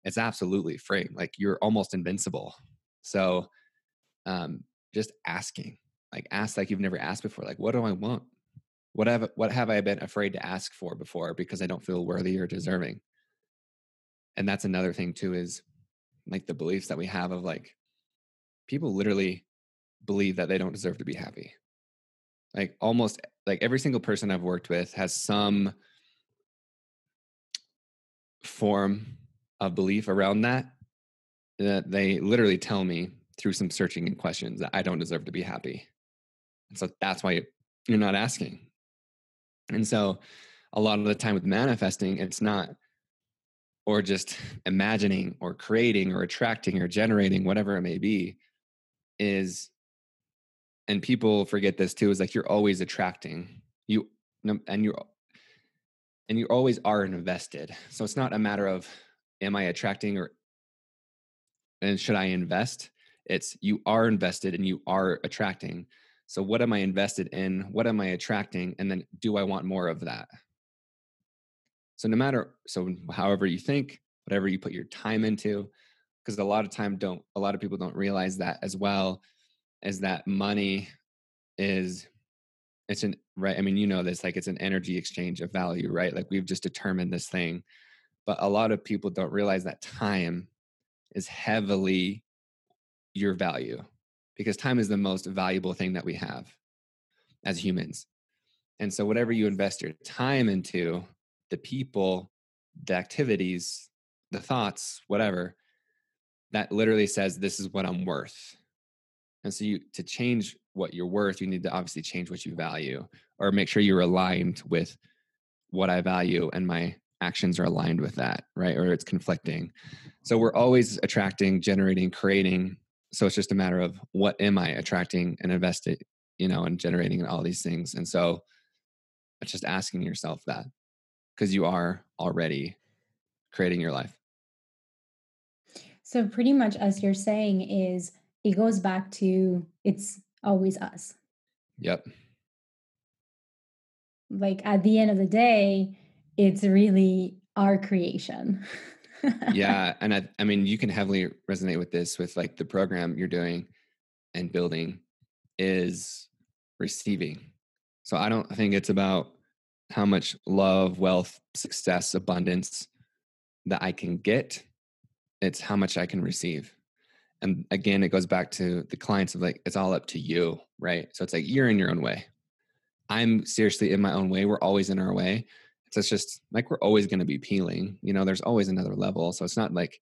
it's absolutely free. Like you're almost invincible. So, um, just asking, like ask like you've never asked before. Like, what do I want? What have what have I been afraid to ask for before because I don't feel worthy or deserving? And that's another thing too is like the beliefs that we have of like people literally believe that they don't deserve to be happy. Like almost like every single person I've worked with has some form of belief around that that they literally tell me through some searching and questions that I don't deserve to be happy. And so that's why you're not asking. And so a lot of the time with manifesting, it's not or just imagining or creating or attracting or generating whatever it may be is and people forget this too is like you're always attracting you and you're and you always are invested so it's not a matter of am i attracting or and should i invest it's you are invested and you are attracting. So what am i invested in? What am i attracting? And then do i want more of that? So no matter so however you think whatever you put your time into because a lot of time don't a lot of people don't realize that as well is that money is it's an right i mean you know this like it's an energy exchange of value right? Like we've just determined this thing. But a lot of people don't realize that time is heavily your value because time is the most valuable thing that we have as humans and so whatever you invest your time into the people the activities the thoughts whatever that literally says this is what i'm worth and so you to change what you're worth, you need to obviously change what you value or make sure you're aligned with what I value and my actions are aligned with that, right? Or it's conflicting. So we're always attracting, generating, creating. So it's just a matter of what am I attracting and investing, you know, and generating and all these things. And so it's just asking yourself that because you are already creating your life. So pretty much as you're saying is it goes back to it's always us. Yep. Like at the end of the day, it's really our creation. yeah, and I I mean you can heavily resonate with this with like the program you're doing and building is receiving. So I don't think it's about how much love, wealth, success, abundance that I can get. It's how much I can receive. And again it goes back to the clients of like it's all up to you right? So it's like you're in your own way. I'm seriously in my own way. We're always in our way so it's just like we're always going to be peeling you know there's always another level so it's not like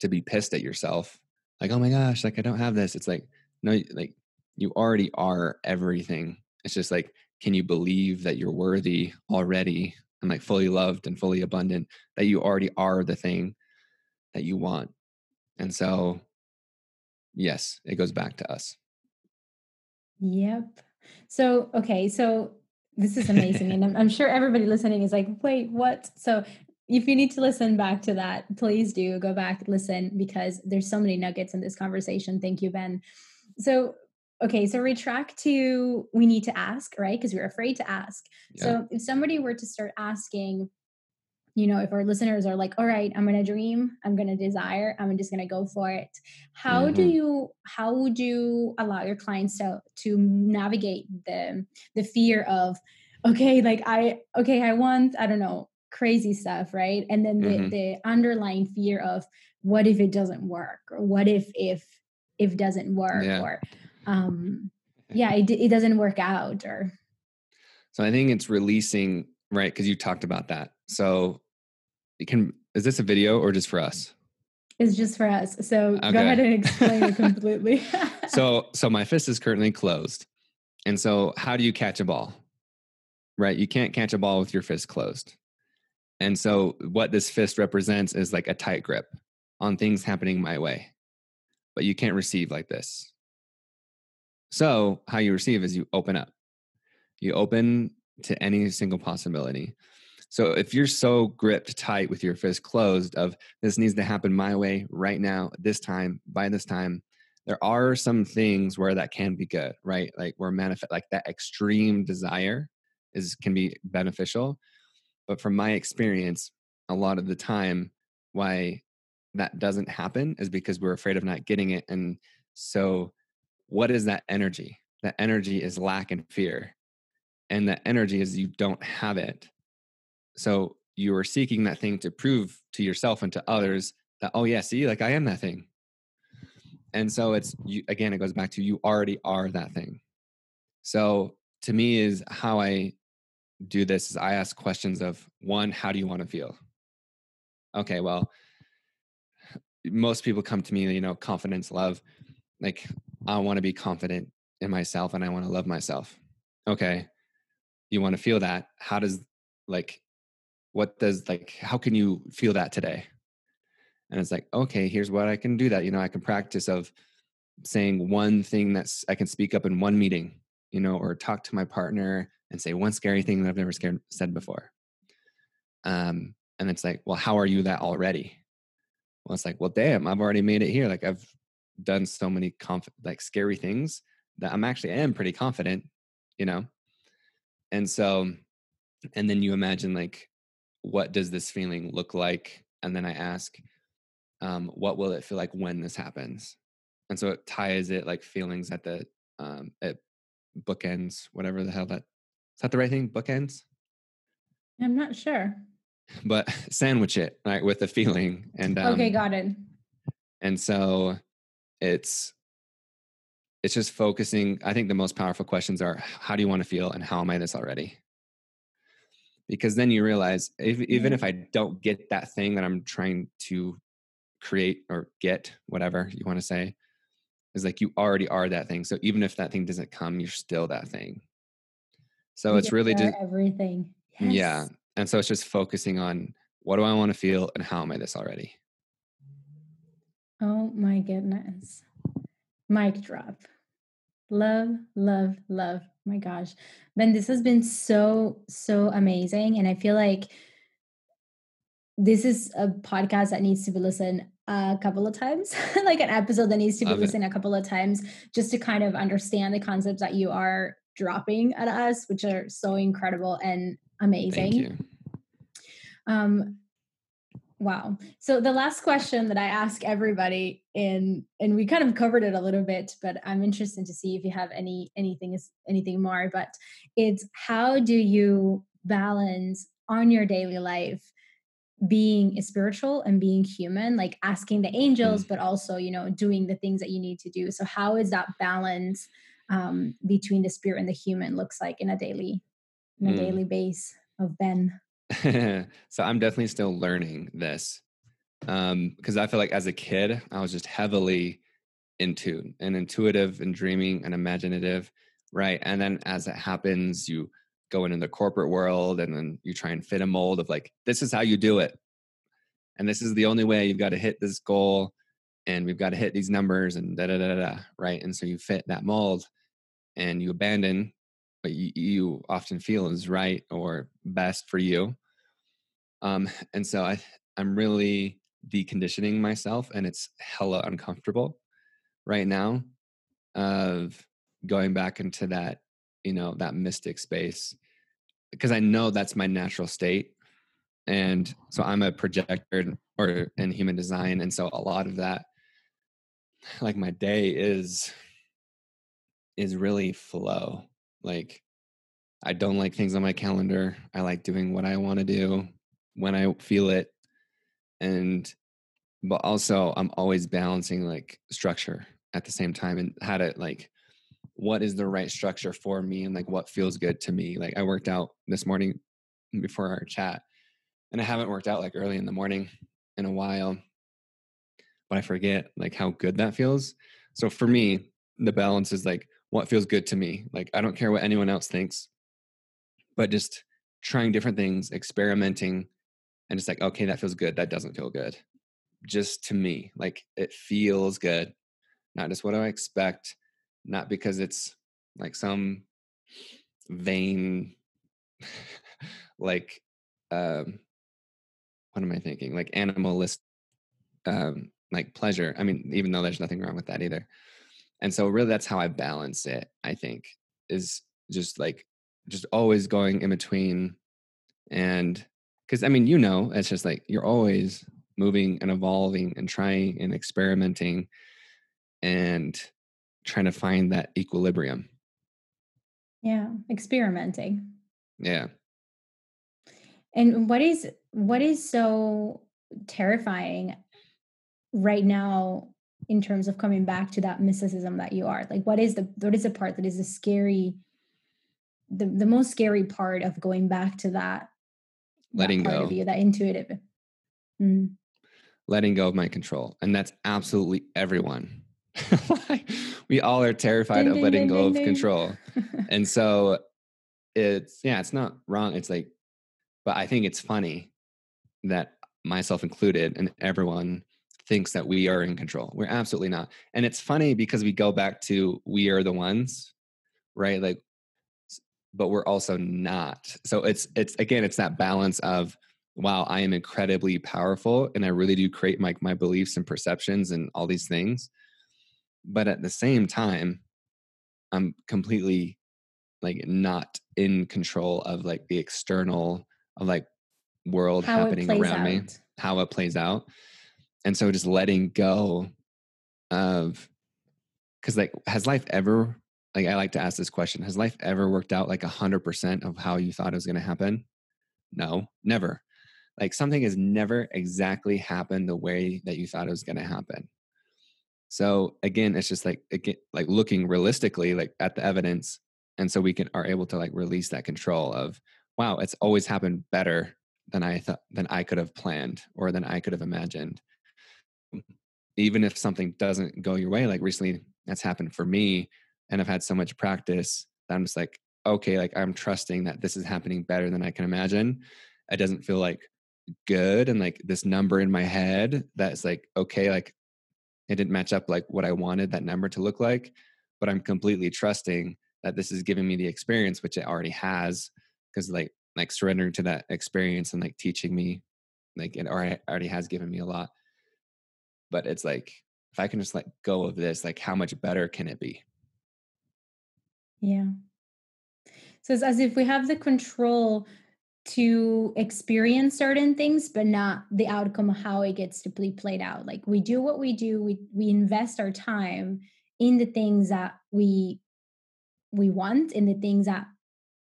to be pissed at yourself like oh my gosh like i don't have this it's like no like you already are everything it's just like can you believe that you're worthy already and like fully loved and fully abundant that you already are the thing that you want and so yes, it goes back to us. Yep. So, okay. So, this is amazing. and I'm, I'm, sure everybody listening is like, wait, what? So, if you need to listen back to that, please do go back, listen, because there's so many nuggets in this conversation. Thank you, Ben. So, okay. So, retract to we need to ask, right? Because we're afraid to ask. Yeah. So, if somebody were to start asking, you know, if our listeners are like, all right, I'm going to dream, I'm going to desire, I'm just going to go for it. How mm-hmm. do you, how would you allow your clients to, to navigate the, the fear of, okay, like I, okay, I want, I don't know, crazy stuff, right? And then the, mm-hmm. the underlying fear of what if it doesn't work or what if, if, if doesn't work yeah. or, um, yeah, it, it doesn't work out or. So I think it's releasing, right? Cause you talked about that. So can is this a video or just for us? It's just for us. So okay. go ahead and explain it completely. so so my fist is currently closed. And so how do you catch a ball? Right? You can't catch a ball with your fist closed. And so what this fist represents is like a tight grip on things happening my way. But you can't receive like this. So how you receive is you open up. You open to any single possibility. So if you're so gripped tight with your fist closed of this needs to happen my way right now, this time, by this time, there are some things where that can be good, right? Like where manifest like that extreme desire is can be beneficial. But from my experience, a lot of the time why that doesn't happen is because we're afraid of not getting it. And so what is that energy? That energy is lack and fear. And that energy is you don't have it so you are seeking that thing to prove to yourself and to others that, oh, yeah, see, like I am that thing. and so it's you again it goes back to you already are that thing. So to me is how i do this is i ask questions of one how do you want to feel? Okay well most people come to me you know confidence love like i want to be confident in myself and i want to love myself. Okay you want to feel that? How does like what does like how can you feel that today? And it's like okay here's what i can do that you know i can practice of saying one thing that's i can speak up in one meeting you know or talk to my partner and say one scary thing that i've never scared, said before. Um and it's like well how are you that already? Well it's like well damn i've already made it here like i've done so many conf- like scary things that i'm actually I am pretty confident you know? And so and then you imagine like what does this feeling look like? And then i ask um, what will it feel like when this happens? And so it ties it like feelings at the um at bookends whatever the hell that is that the right thing? Bookends? I'm not sure. But sandwich it right with a feeling and um, okay got it. and so it's it's just focusing i think the most powerful questions are how do you want to feel and how am i this already because then you realize if, even if I don't get that thing that I'm trying to create or get, whatever you want to say, is like you already are that thing. So even if that thing doesn't come, you're still that thing. So you it's really just everything. Yes. Yeah. And so it's just focusing on what do I want to feel and how am I this already? Oh my goodness. Mic drop. Love, love, love. my gosh. Ben, this has been so, so amazing. And I feel like this is a podcast that needs to be listened a couple of times, like an episode that needs to be love listened it. a couple of times just to kind of understand the concepts that you are dropping at us, which are so incredible and amazing. Thank you. Um, Wow. So the last question that I ask everybody in and we kind of covered it a little bit, but I'm interested to see if you have any anything is anything more, but it's how do you balance on your daily life being spiritual and being human, like asking the angels, mm. but also, you know, doing the things that you need to do. So how is that balance um, between the spirit and the human looks like in a daily in a mm. daily base of Ben? so I'm definitely still learning this um, because I feel like as a kid I was just heavily into and intuitive and dreaming and imaginative, right? And then as it happens, you go into the corporate world and then you try and fit a mold of like this is how you do it, and this is the only way. You've got to hit this goal, and we've got to hit these numbers and da da da da, right? And so you fit that mold, and you abandon what you, you often feel is right or best for you um, and so I, I'm really deconditioning myself, and it's hella uncomfortable right now of going back into that, you know, that mystic space because I know that's my natural state. And so I'm a projector or in human design. And so a lot of that, like my day is, is really flow. Like I don't like things on my calendar. I like doing what I want to do when I feel it. And, but also I'm always balancing like structure at the same time and how to like, what is the right structure for me and like what feels good to me. Like I worked out this morning before our chat and I haven't worked out like early in the morning in a while, but I forget like how good that feels. So for me, the balance is like what feels good to me. Like I don't care what anyone else thinks, but just trying different things, experimenting, and it's like okay that feels good that doesn't feel good. Just to me like it feels good not just what do i expect not because it's like some vain like um what am i thinking? Like animalist um like pleasure i mean even though there's nothing wrong with that either. And so really that's how i balance it i think is just like just always going in between and because I mean, you know, it's just like you're always moving and evolving and trying and experimenting and trying to find that equilibrium. Yeah, experimenting. Yeah. And what is what is so terrifying right now in terms of coming back to that mysticism that you are? Like what is the what is the part that is the scary the, the most scary part of going back to that letting go of you, that intuitive. Mm. letting go of my control. And that's absolutely everyone. we all are terrified Ding, of letting ding, go ding, of control. And so it's, yeah, it's not wrong. It's like, but I think it's funny that myself included and everyone thinks that we are in control. We're absolutely not. And it's funny because we go back to we are the ones, right? Like, but we're also not. So it's, it's again, it's that balance of, wow, I am incredibly powerful and I really do create my, my beliefs and perceptions and all these things. But at the same time, I'm completely like not in control of like the external of like world How happening around me, out. how it plays out. And so just letting go of because like has life ever like I like to ask this question, has life ever worked out like a hundred percent of how you thought it was gonna happen? No, never. Like something has never exactly happened the way that you thought it was gonna happen. So again, it's just like again, like looking realistically, like at the evidence, and so we can are able to like release that control of, wow, it's always happened better than I thought than I could have planned or than I could have imagined. Even if something doesn't go your way, like recently, that's happened for me, and I've had so much practice that I'm just like, okay, like I'm trusting that this is happening better than I can imagine. It doesn't feel like good and like this number in my head that's like okay like it didn't match up like what I wanted that number to look like, but I'm completely trusting that this is giving me the experience, which it already has, because like like surrendering to that experience and like teaching me, like it already already has given me a lot. But it's like if I can just let go of this, like how much better can it be? Yeah. So it's as if we have the control to experience certain things, but not the outcome of how it gets to be played out. Like we do what we do, we we invest our time in the things that we we want, in the things that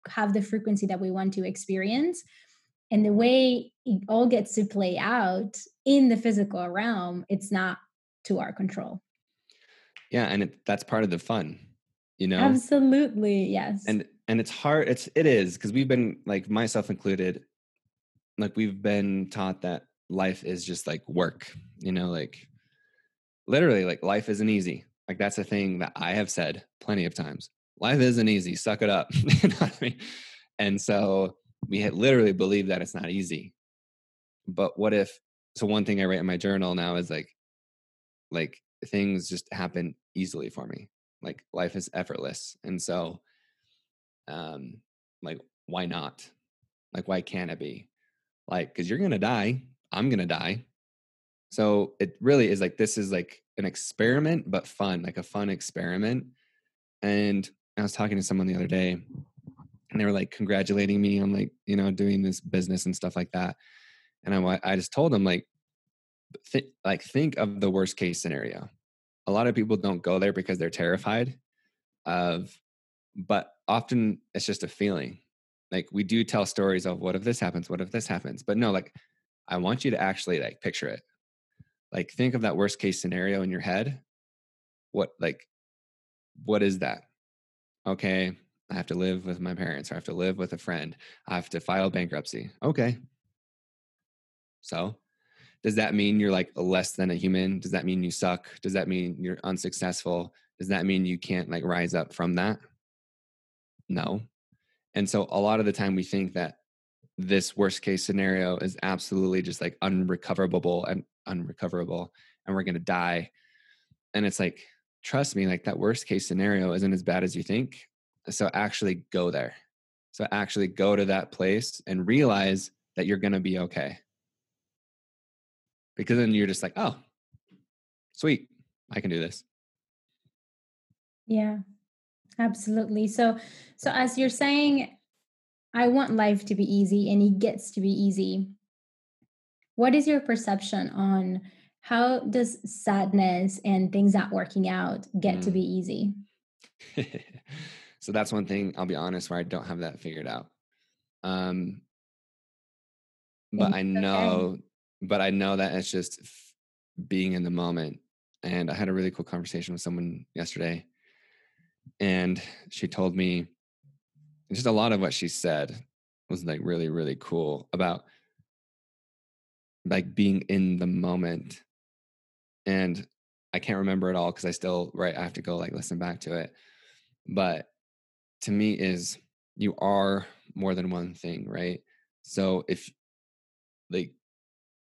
have the frequency that we want to experience. And the way it all gets to play out in the physical realm, it's not to our control. Yeah, and it, that's part of the fun, you know. Absolutely. Yes. and and it's hard it's it is because we've been like myself included like we've been taught that life is just like work you know like literally like life isn't easy like that's a thing that i have said plenty of times life isn't easy suck it up you know what i mean and so we literally believe that it's not easy but what if so one thing i write in my journal now is like like things just happen easily for me like life is effortless and so um like why not? Like why can't it be? Like because you're gonna die i'm gonna die. So it really is like this is like an experiment but fun like a fun experiment. And i was talking to someone the other day and they were like congratulating me on like you know doing this business and stuff like that. And i i just told them like th- like think of the worst case scenario a lot of people don't go there because they're terrified of but often it's just a feeling. Like we do tell stories of what if this happens? What if this happens? But no like i want you to actually like picture it. Like think of that worst case scenario in your head. What like what is that? Okay i have to live with my parents or i have to live with a friend. I have to file bankruptcy. Okay. So does that mean you're like less than a human? Does that mean you suck? Does that mean you're unsuccessful? Does that mean you can't like rise up from that? No. And so a lot of the time we think that this worst case scenario is absolutely just like unrecoverable and unrecoverable and we're going to die. And it's like trust me like that worst case scenario isn't as bad as you think. So actually go there. So actually go to that place and realize that you're going to be okay because then you're just like oh sweet i can do this Yeah, absolutely. So, so as you're saying, I want life to be easy and it gets to be easy. What is your perception on how does sadness and things not working out get to Mm. be easy? so that's one thing i'll be honest where i don't have that figured out um but i know okay. But i know that it's just being in the moment and I had a really cool conversation with someone yesterday, and she told me just a lot of what she said was like really really cool about like being in the moment and i can't remember it all because i still right i have to go like listen back to it but to me is you are more than one thing right? So if like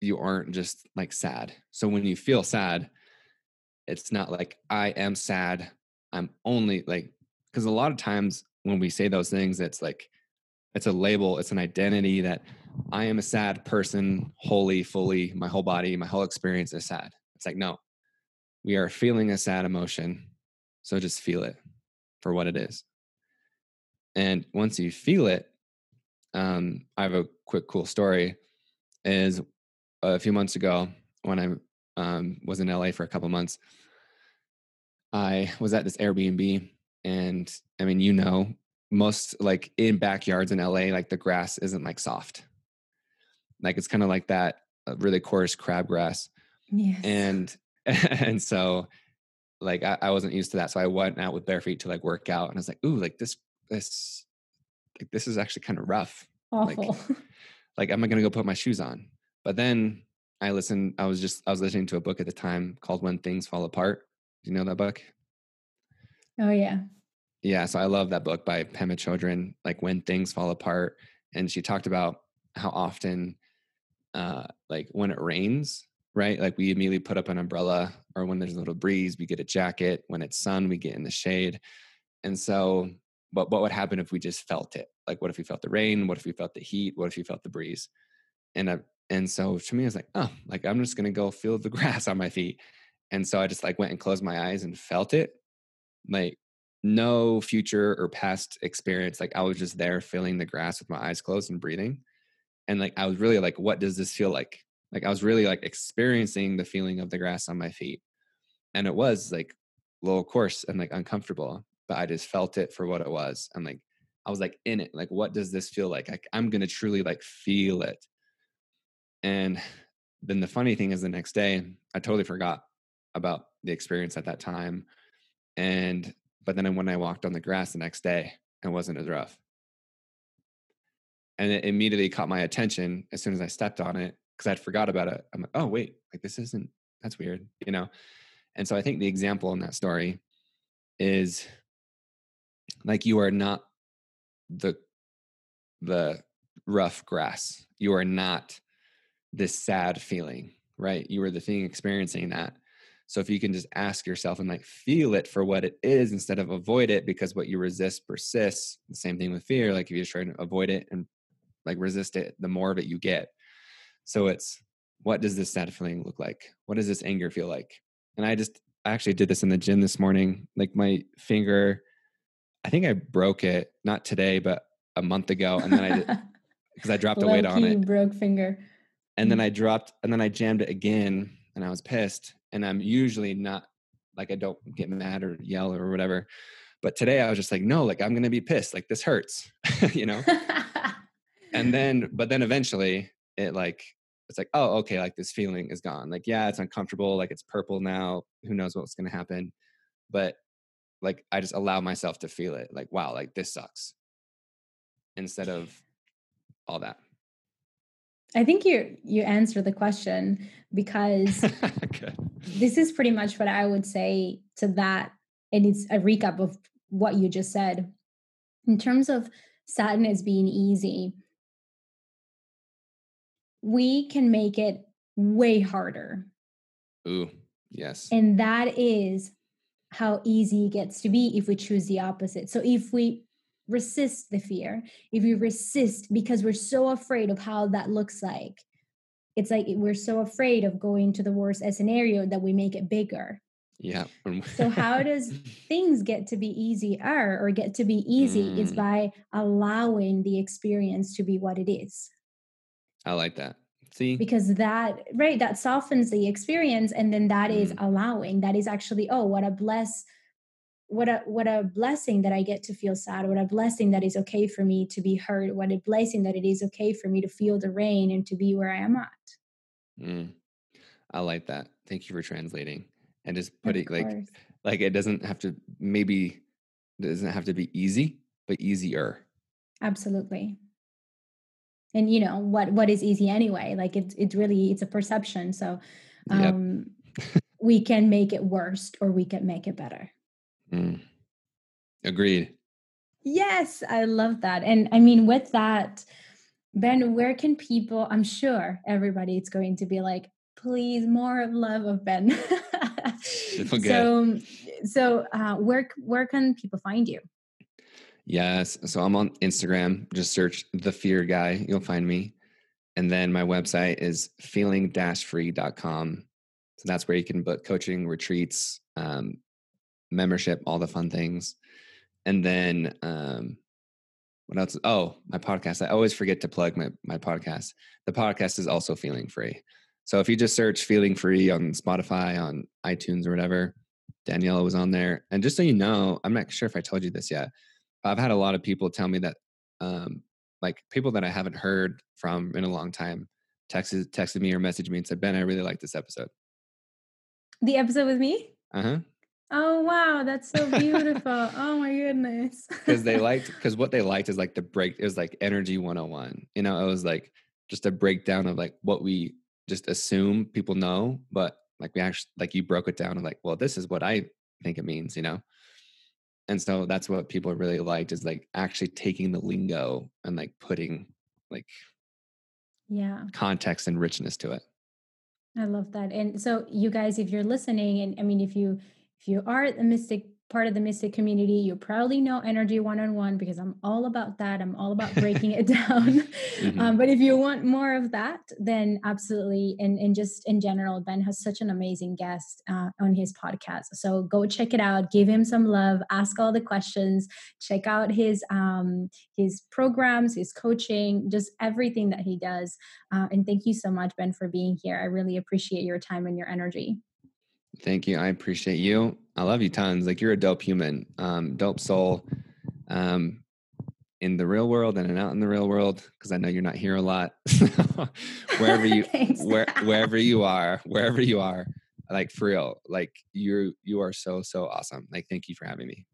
you aren't just like sad. So when you feel sad it's not like i am sad. I'm only like because a lot of times when we say those things it's like it's a label it's an identity that i am a sad person wholly fully my whole body my whole experience is sad. It's like no. We are feeling a sad emotion so just feel it for what it is. And once you feel it um, i have a quick cool story is a few months ago when i um, was in la for a couple months i was at this airbnb and i mean you know most like in backyards in LA, like the grass isn't like soft. Like it's kind of like that uh, really coarse crabgrass. Yes. And and so like I, I, wasn't used to that. So I went out with bare feet to like work out and I was like, ooh, like this this like this is actually kind of rough. Awful. Like, like am I gonna go put my shoes on? But then I listened, I was just I was listening to a book at the time called When Things Fall Apart. Do you know that book? Oh yeah. Yeah, so I love that book by Pema Chodron, like when things fall apart, and she talked about how often, uh, like when it rains, right? Like we immediately put up an umbrella, or when there's a little breeze, we get a jacket. When it's sun, we get in the shade. And so, but what would happen if we just felt it? Like, what if we felt the rain? What if we felt the heat? What if we felt the breeze? And I, and so to me, I was like, oh, like I'm just gonna go feel the grass on my feet. And so I just like went and closed my eyes and felt it, like no future or past experience. Like I was just there feeling the grass with my eyes closed and breathing. And like I was really like, what does this feel like? Like I was really like experiencing the feeling of the grass on my feet. And it was like a little coarse and like uncomfortable, but I just felt it for what it was. And like I was like in it. Like, what does this feel like? like I'm gonna truly like feel it. And then the funny thing is the next day, I totally forgot about the experience at that time. And but then when I walked on the grass the next day, it wasn't as rough. And it immediately caught my attention as soon as I stepped on it because I'd forgot about it. I'm like, oh, wait, like this isn't, that's weird, you know? And so I think the example in that story is like you are not the the rough grass. You are not this sad feeling, right? You were the thing experiencing that. So if you can just ask yourself and like feel it for what it is instead of avoid it because what you resist persists. The same thing with fear. Like if you just try to avoid it and like resist it, the more of it you get. So it's what does this sad feeling look like? What does this anger feel like? And I just I actually did this in the gym this morning. Like my finger, I think I broke it not today, but a month ago, and then I because I dropped a weight on it. Broke finger. And then mm. I dropped, and then I jammed it again, and I was pissed and I'm usually not like I don't get mad or yell or whatever. But today I was just like, no, like I'm gonna be pissed. Like this hurts, you know. and then, but then eventually it like it's like, oh, okay, like this feeling is gone. Like, yeah, it's uncomfortable. Like it's purple now. Who knows what's gonna happen? But like I just allow myself to feel it. Like, wow, like this sucks. Instead of all that. I think you you answer the question because okay. this is pretty much what I would say to that, and it's a recap of what you just said. In terms of sadness being easy, we can make it way harder. Ooh, yes. And that is how easy it gets to be if we choose the opposite. So if we resist the fear, if we resist because we're so afraid of how that looks like, it's like we're so afraid of going to the worst scenario that we make it bigger. Yeah. so how does things get to be easier or get to be easy mm. is by allowing the experience to be what it is. I like that. See? Because that right, that softens the experience and then that mm. is allowing. That is actually, oh, what a bless what a what a blessing that I get to feel sad. What a blessing that is okay for me to be hurt. What a blessing that it is okay for me to feel the rain and to be where I am at. Mm, I like that. Thank you for translating. and just putting like like it doesn't have to maybe it doesn't have to be easy, but easier. Absolutely. And you know what what is easy anyway? Like it's it's really it's a perception. So um yep. we can make it worse or we can make it better. Mm. Agreed. Yes, I love that. And I mean, with that, Ben, where can people? I'm sure everybody is going to be like, please, more love of Ben. So, so uh, where where can people find you? Yes, so I'm on Instagram. Just search the Fear Guy. You'll find me. And then my website is feeling-free.com. So that's where you can book coaching, retreats, um, membership, all the fun things. And then um, what else? Oh, my podcast. I always forget to plug my my podcast. The podcast is also feeling free. So if you just search feeling free on Spotify, on iTunes or whatever, Daniela was on there. And just so you know, I'm not sure if I told you this yet. I've had a lot of people tell me that um, like people that I haven't heard from in a long time texted texted me or messaged me and said, Ben, I really like this episode. The episode with me? Uh-huh. Oh wow, that's so beautiful. oh my goodness. Because they liked because what they liked is like the break it was like energy 101. You know, it was like just a breakdown of like what we just assume people know, but like we actually like you broke it down and like, well, this is what I think it means, you know. And so that's what people really liked is like actually taking the lingo and like putting like yeah context and richness to it. I love that. And so you guys, if you're listening, and I mean if you if you are the mystic part of the mystic community, you probably know energy one on one because I'm all about that. I'm all about breaking it down. Mm-hmm. Um, but if you want more of that, then absolutely. And, and just in general, Ben has such an amazing guest uh, on his podcast. So go check it out, give him some love, ask all the questions, check out his um, his programs, his coaching, just everything that he does. Uh, and thank you so much, Ben, for being here. I really appreciate your time and your energy. Thank you. I appreciate you. I love you tons. Like you're a dope human, um, dope soul, um, in the real world and out in the real world. Because I know you're not here a lot. wherever you, where, wherever you are, wherever you are, like for real, like you, you are so so awesome. Like thank you for having me.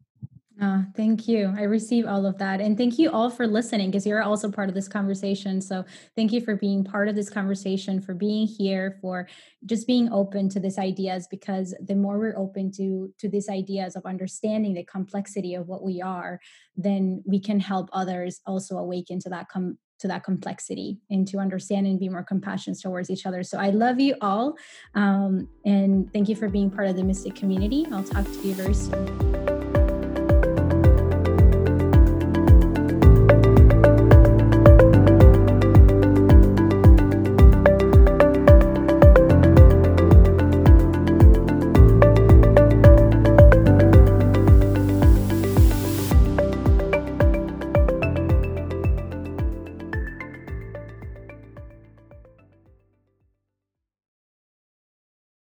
Oh, thank you. I receive all of that. And thank you all for listening because you're also part of this conversation. So thank you for being part of this conversation, for being here, for just being open to these ideas because the more we're open to to these ideas of understanding the complexity of what we are, then we can help others also awaken to that com- to that complexity and to understand and be more compassionate towards each other. So I love you all. Um, and thank you for being part of the Mystic community. I'll talk to you very soon.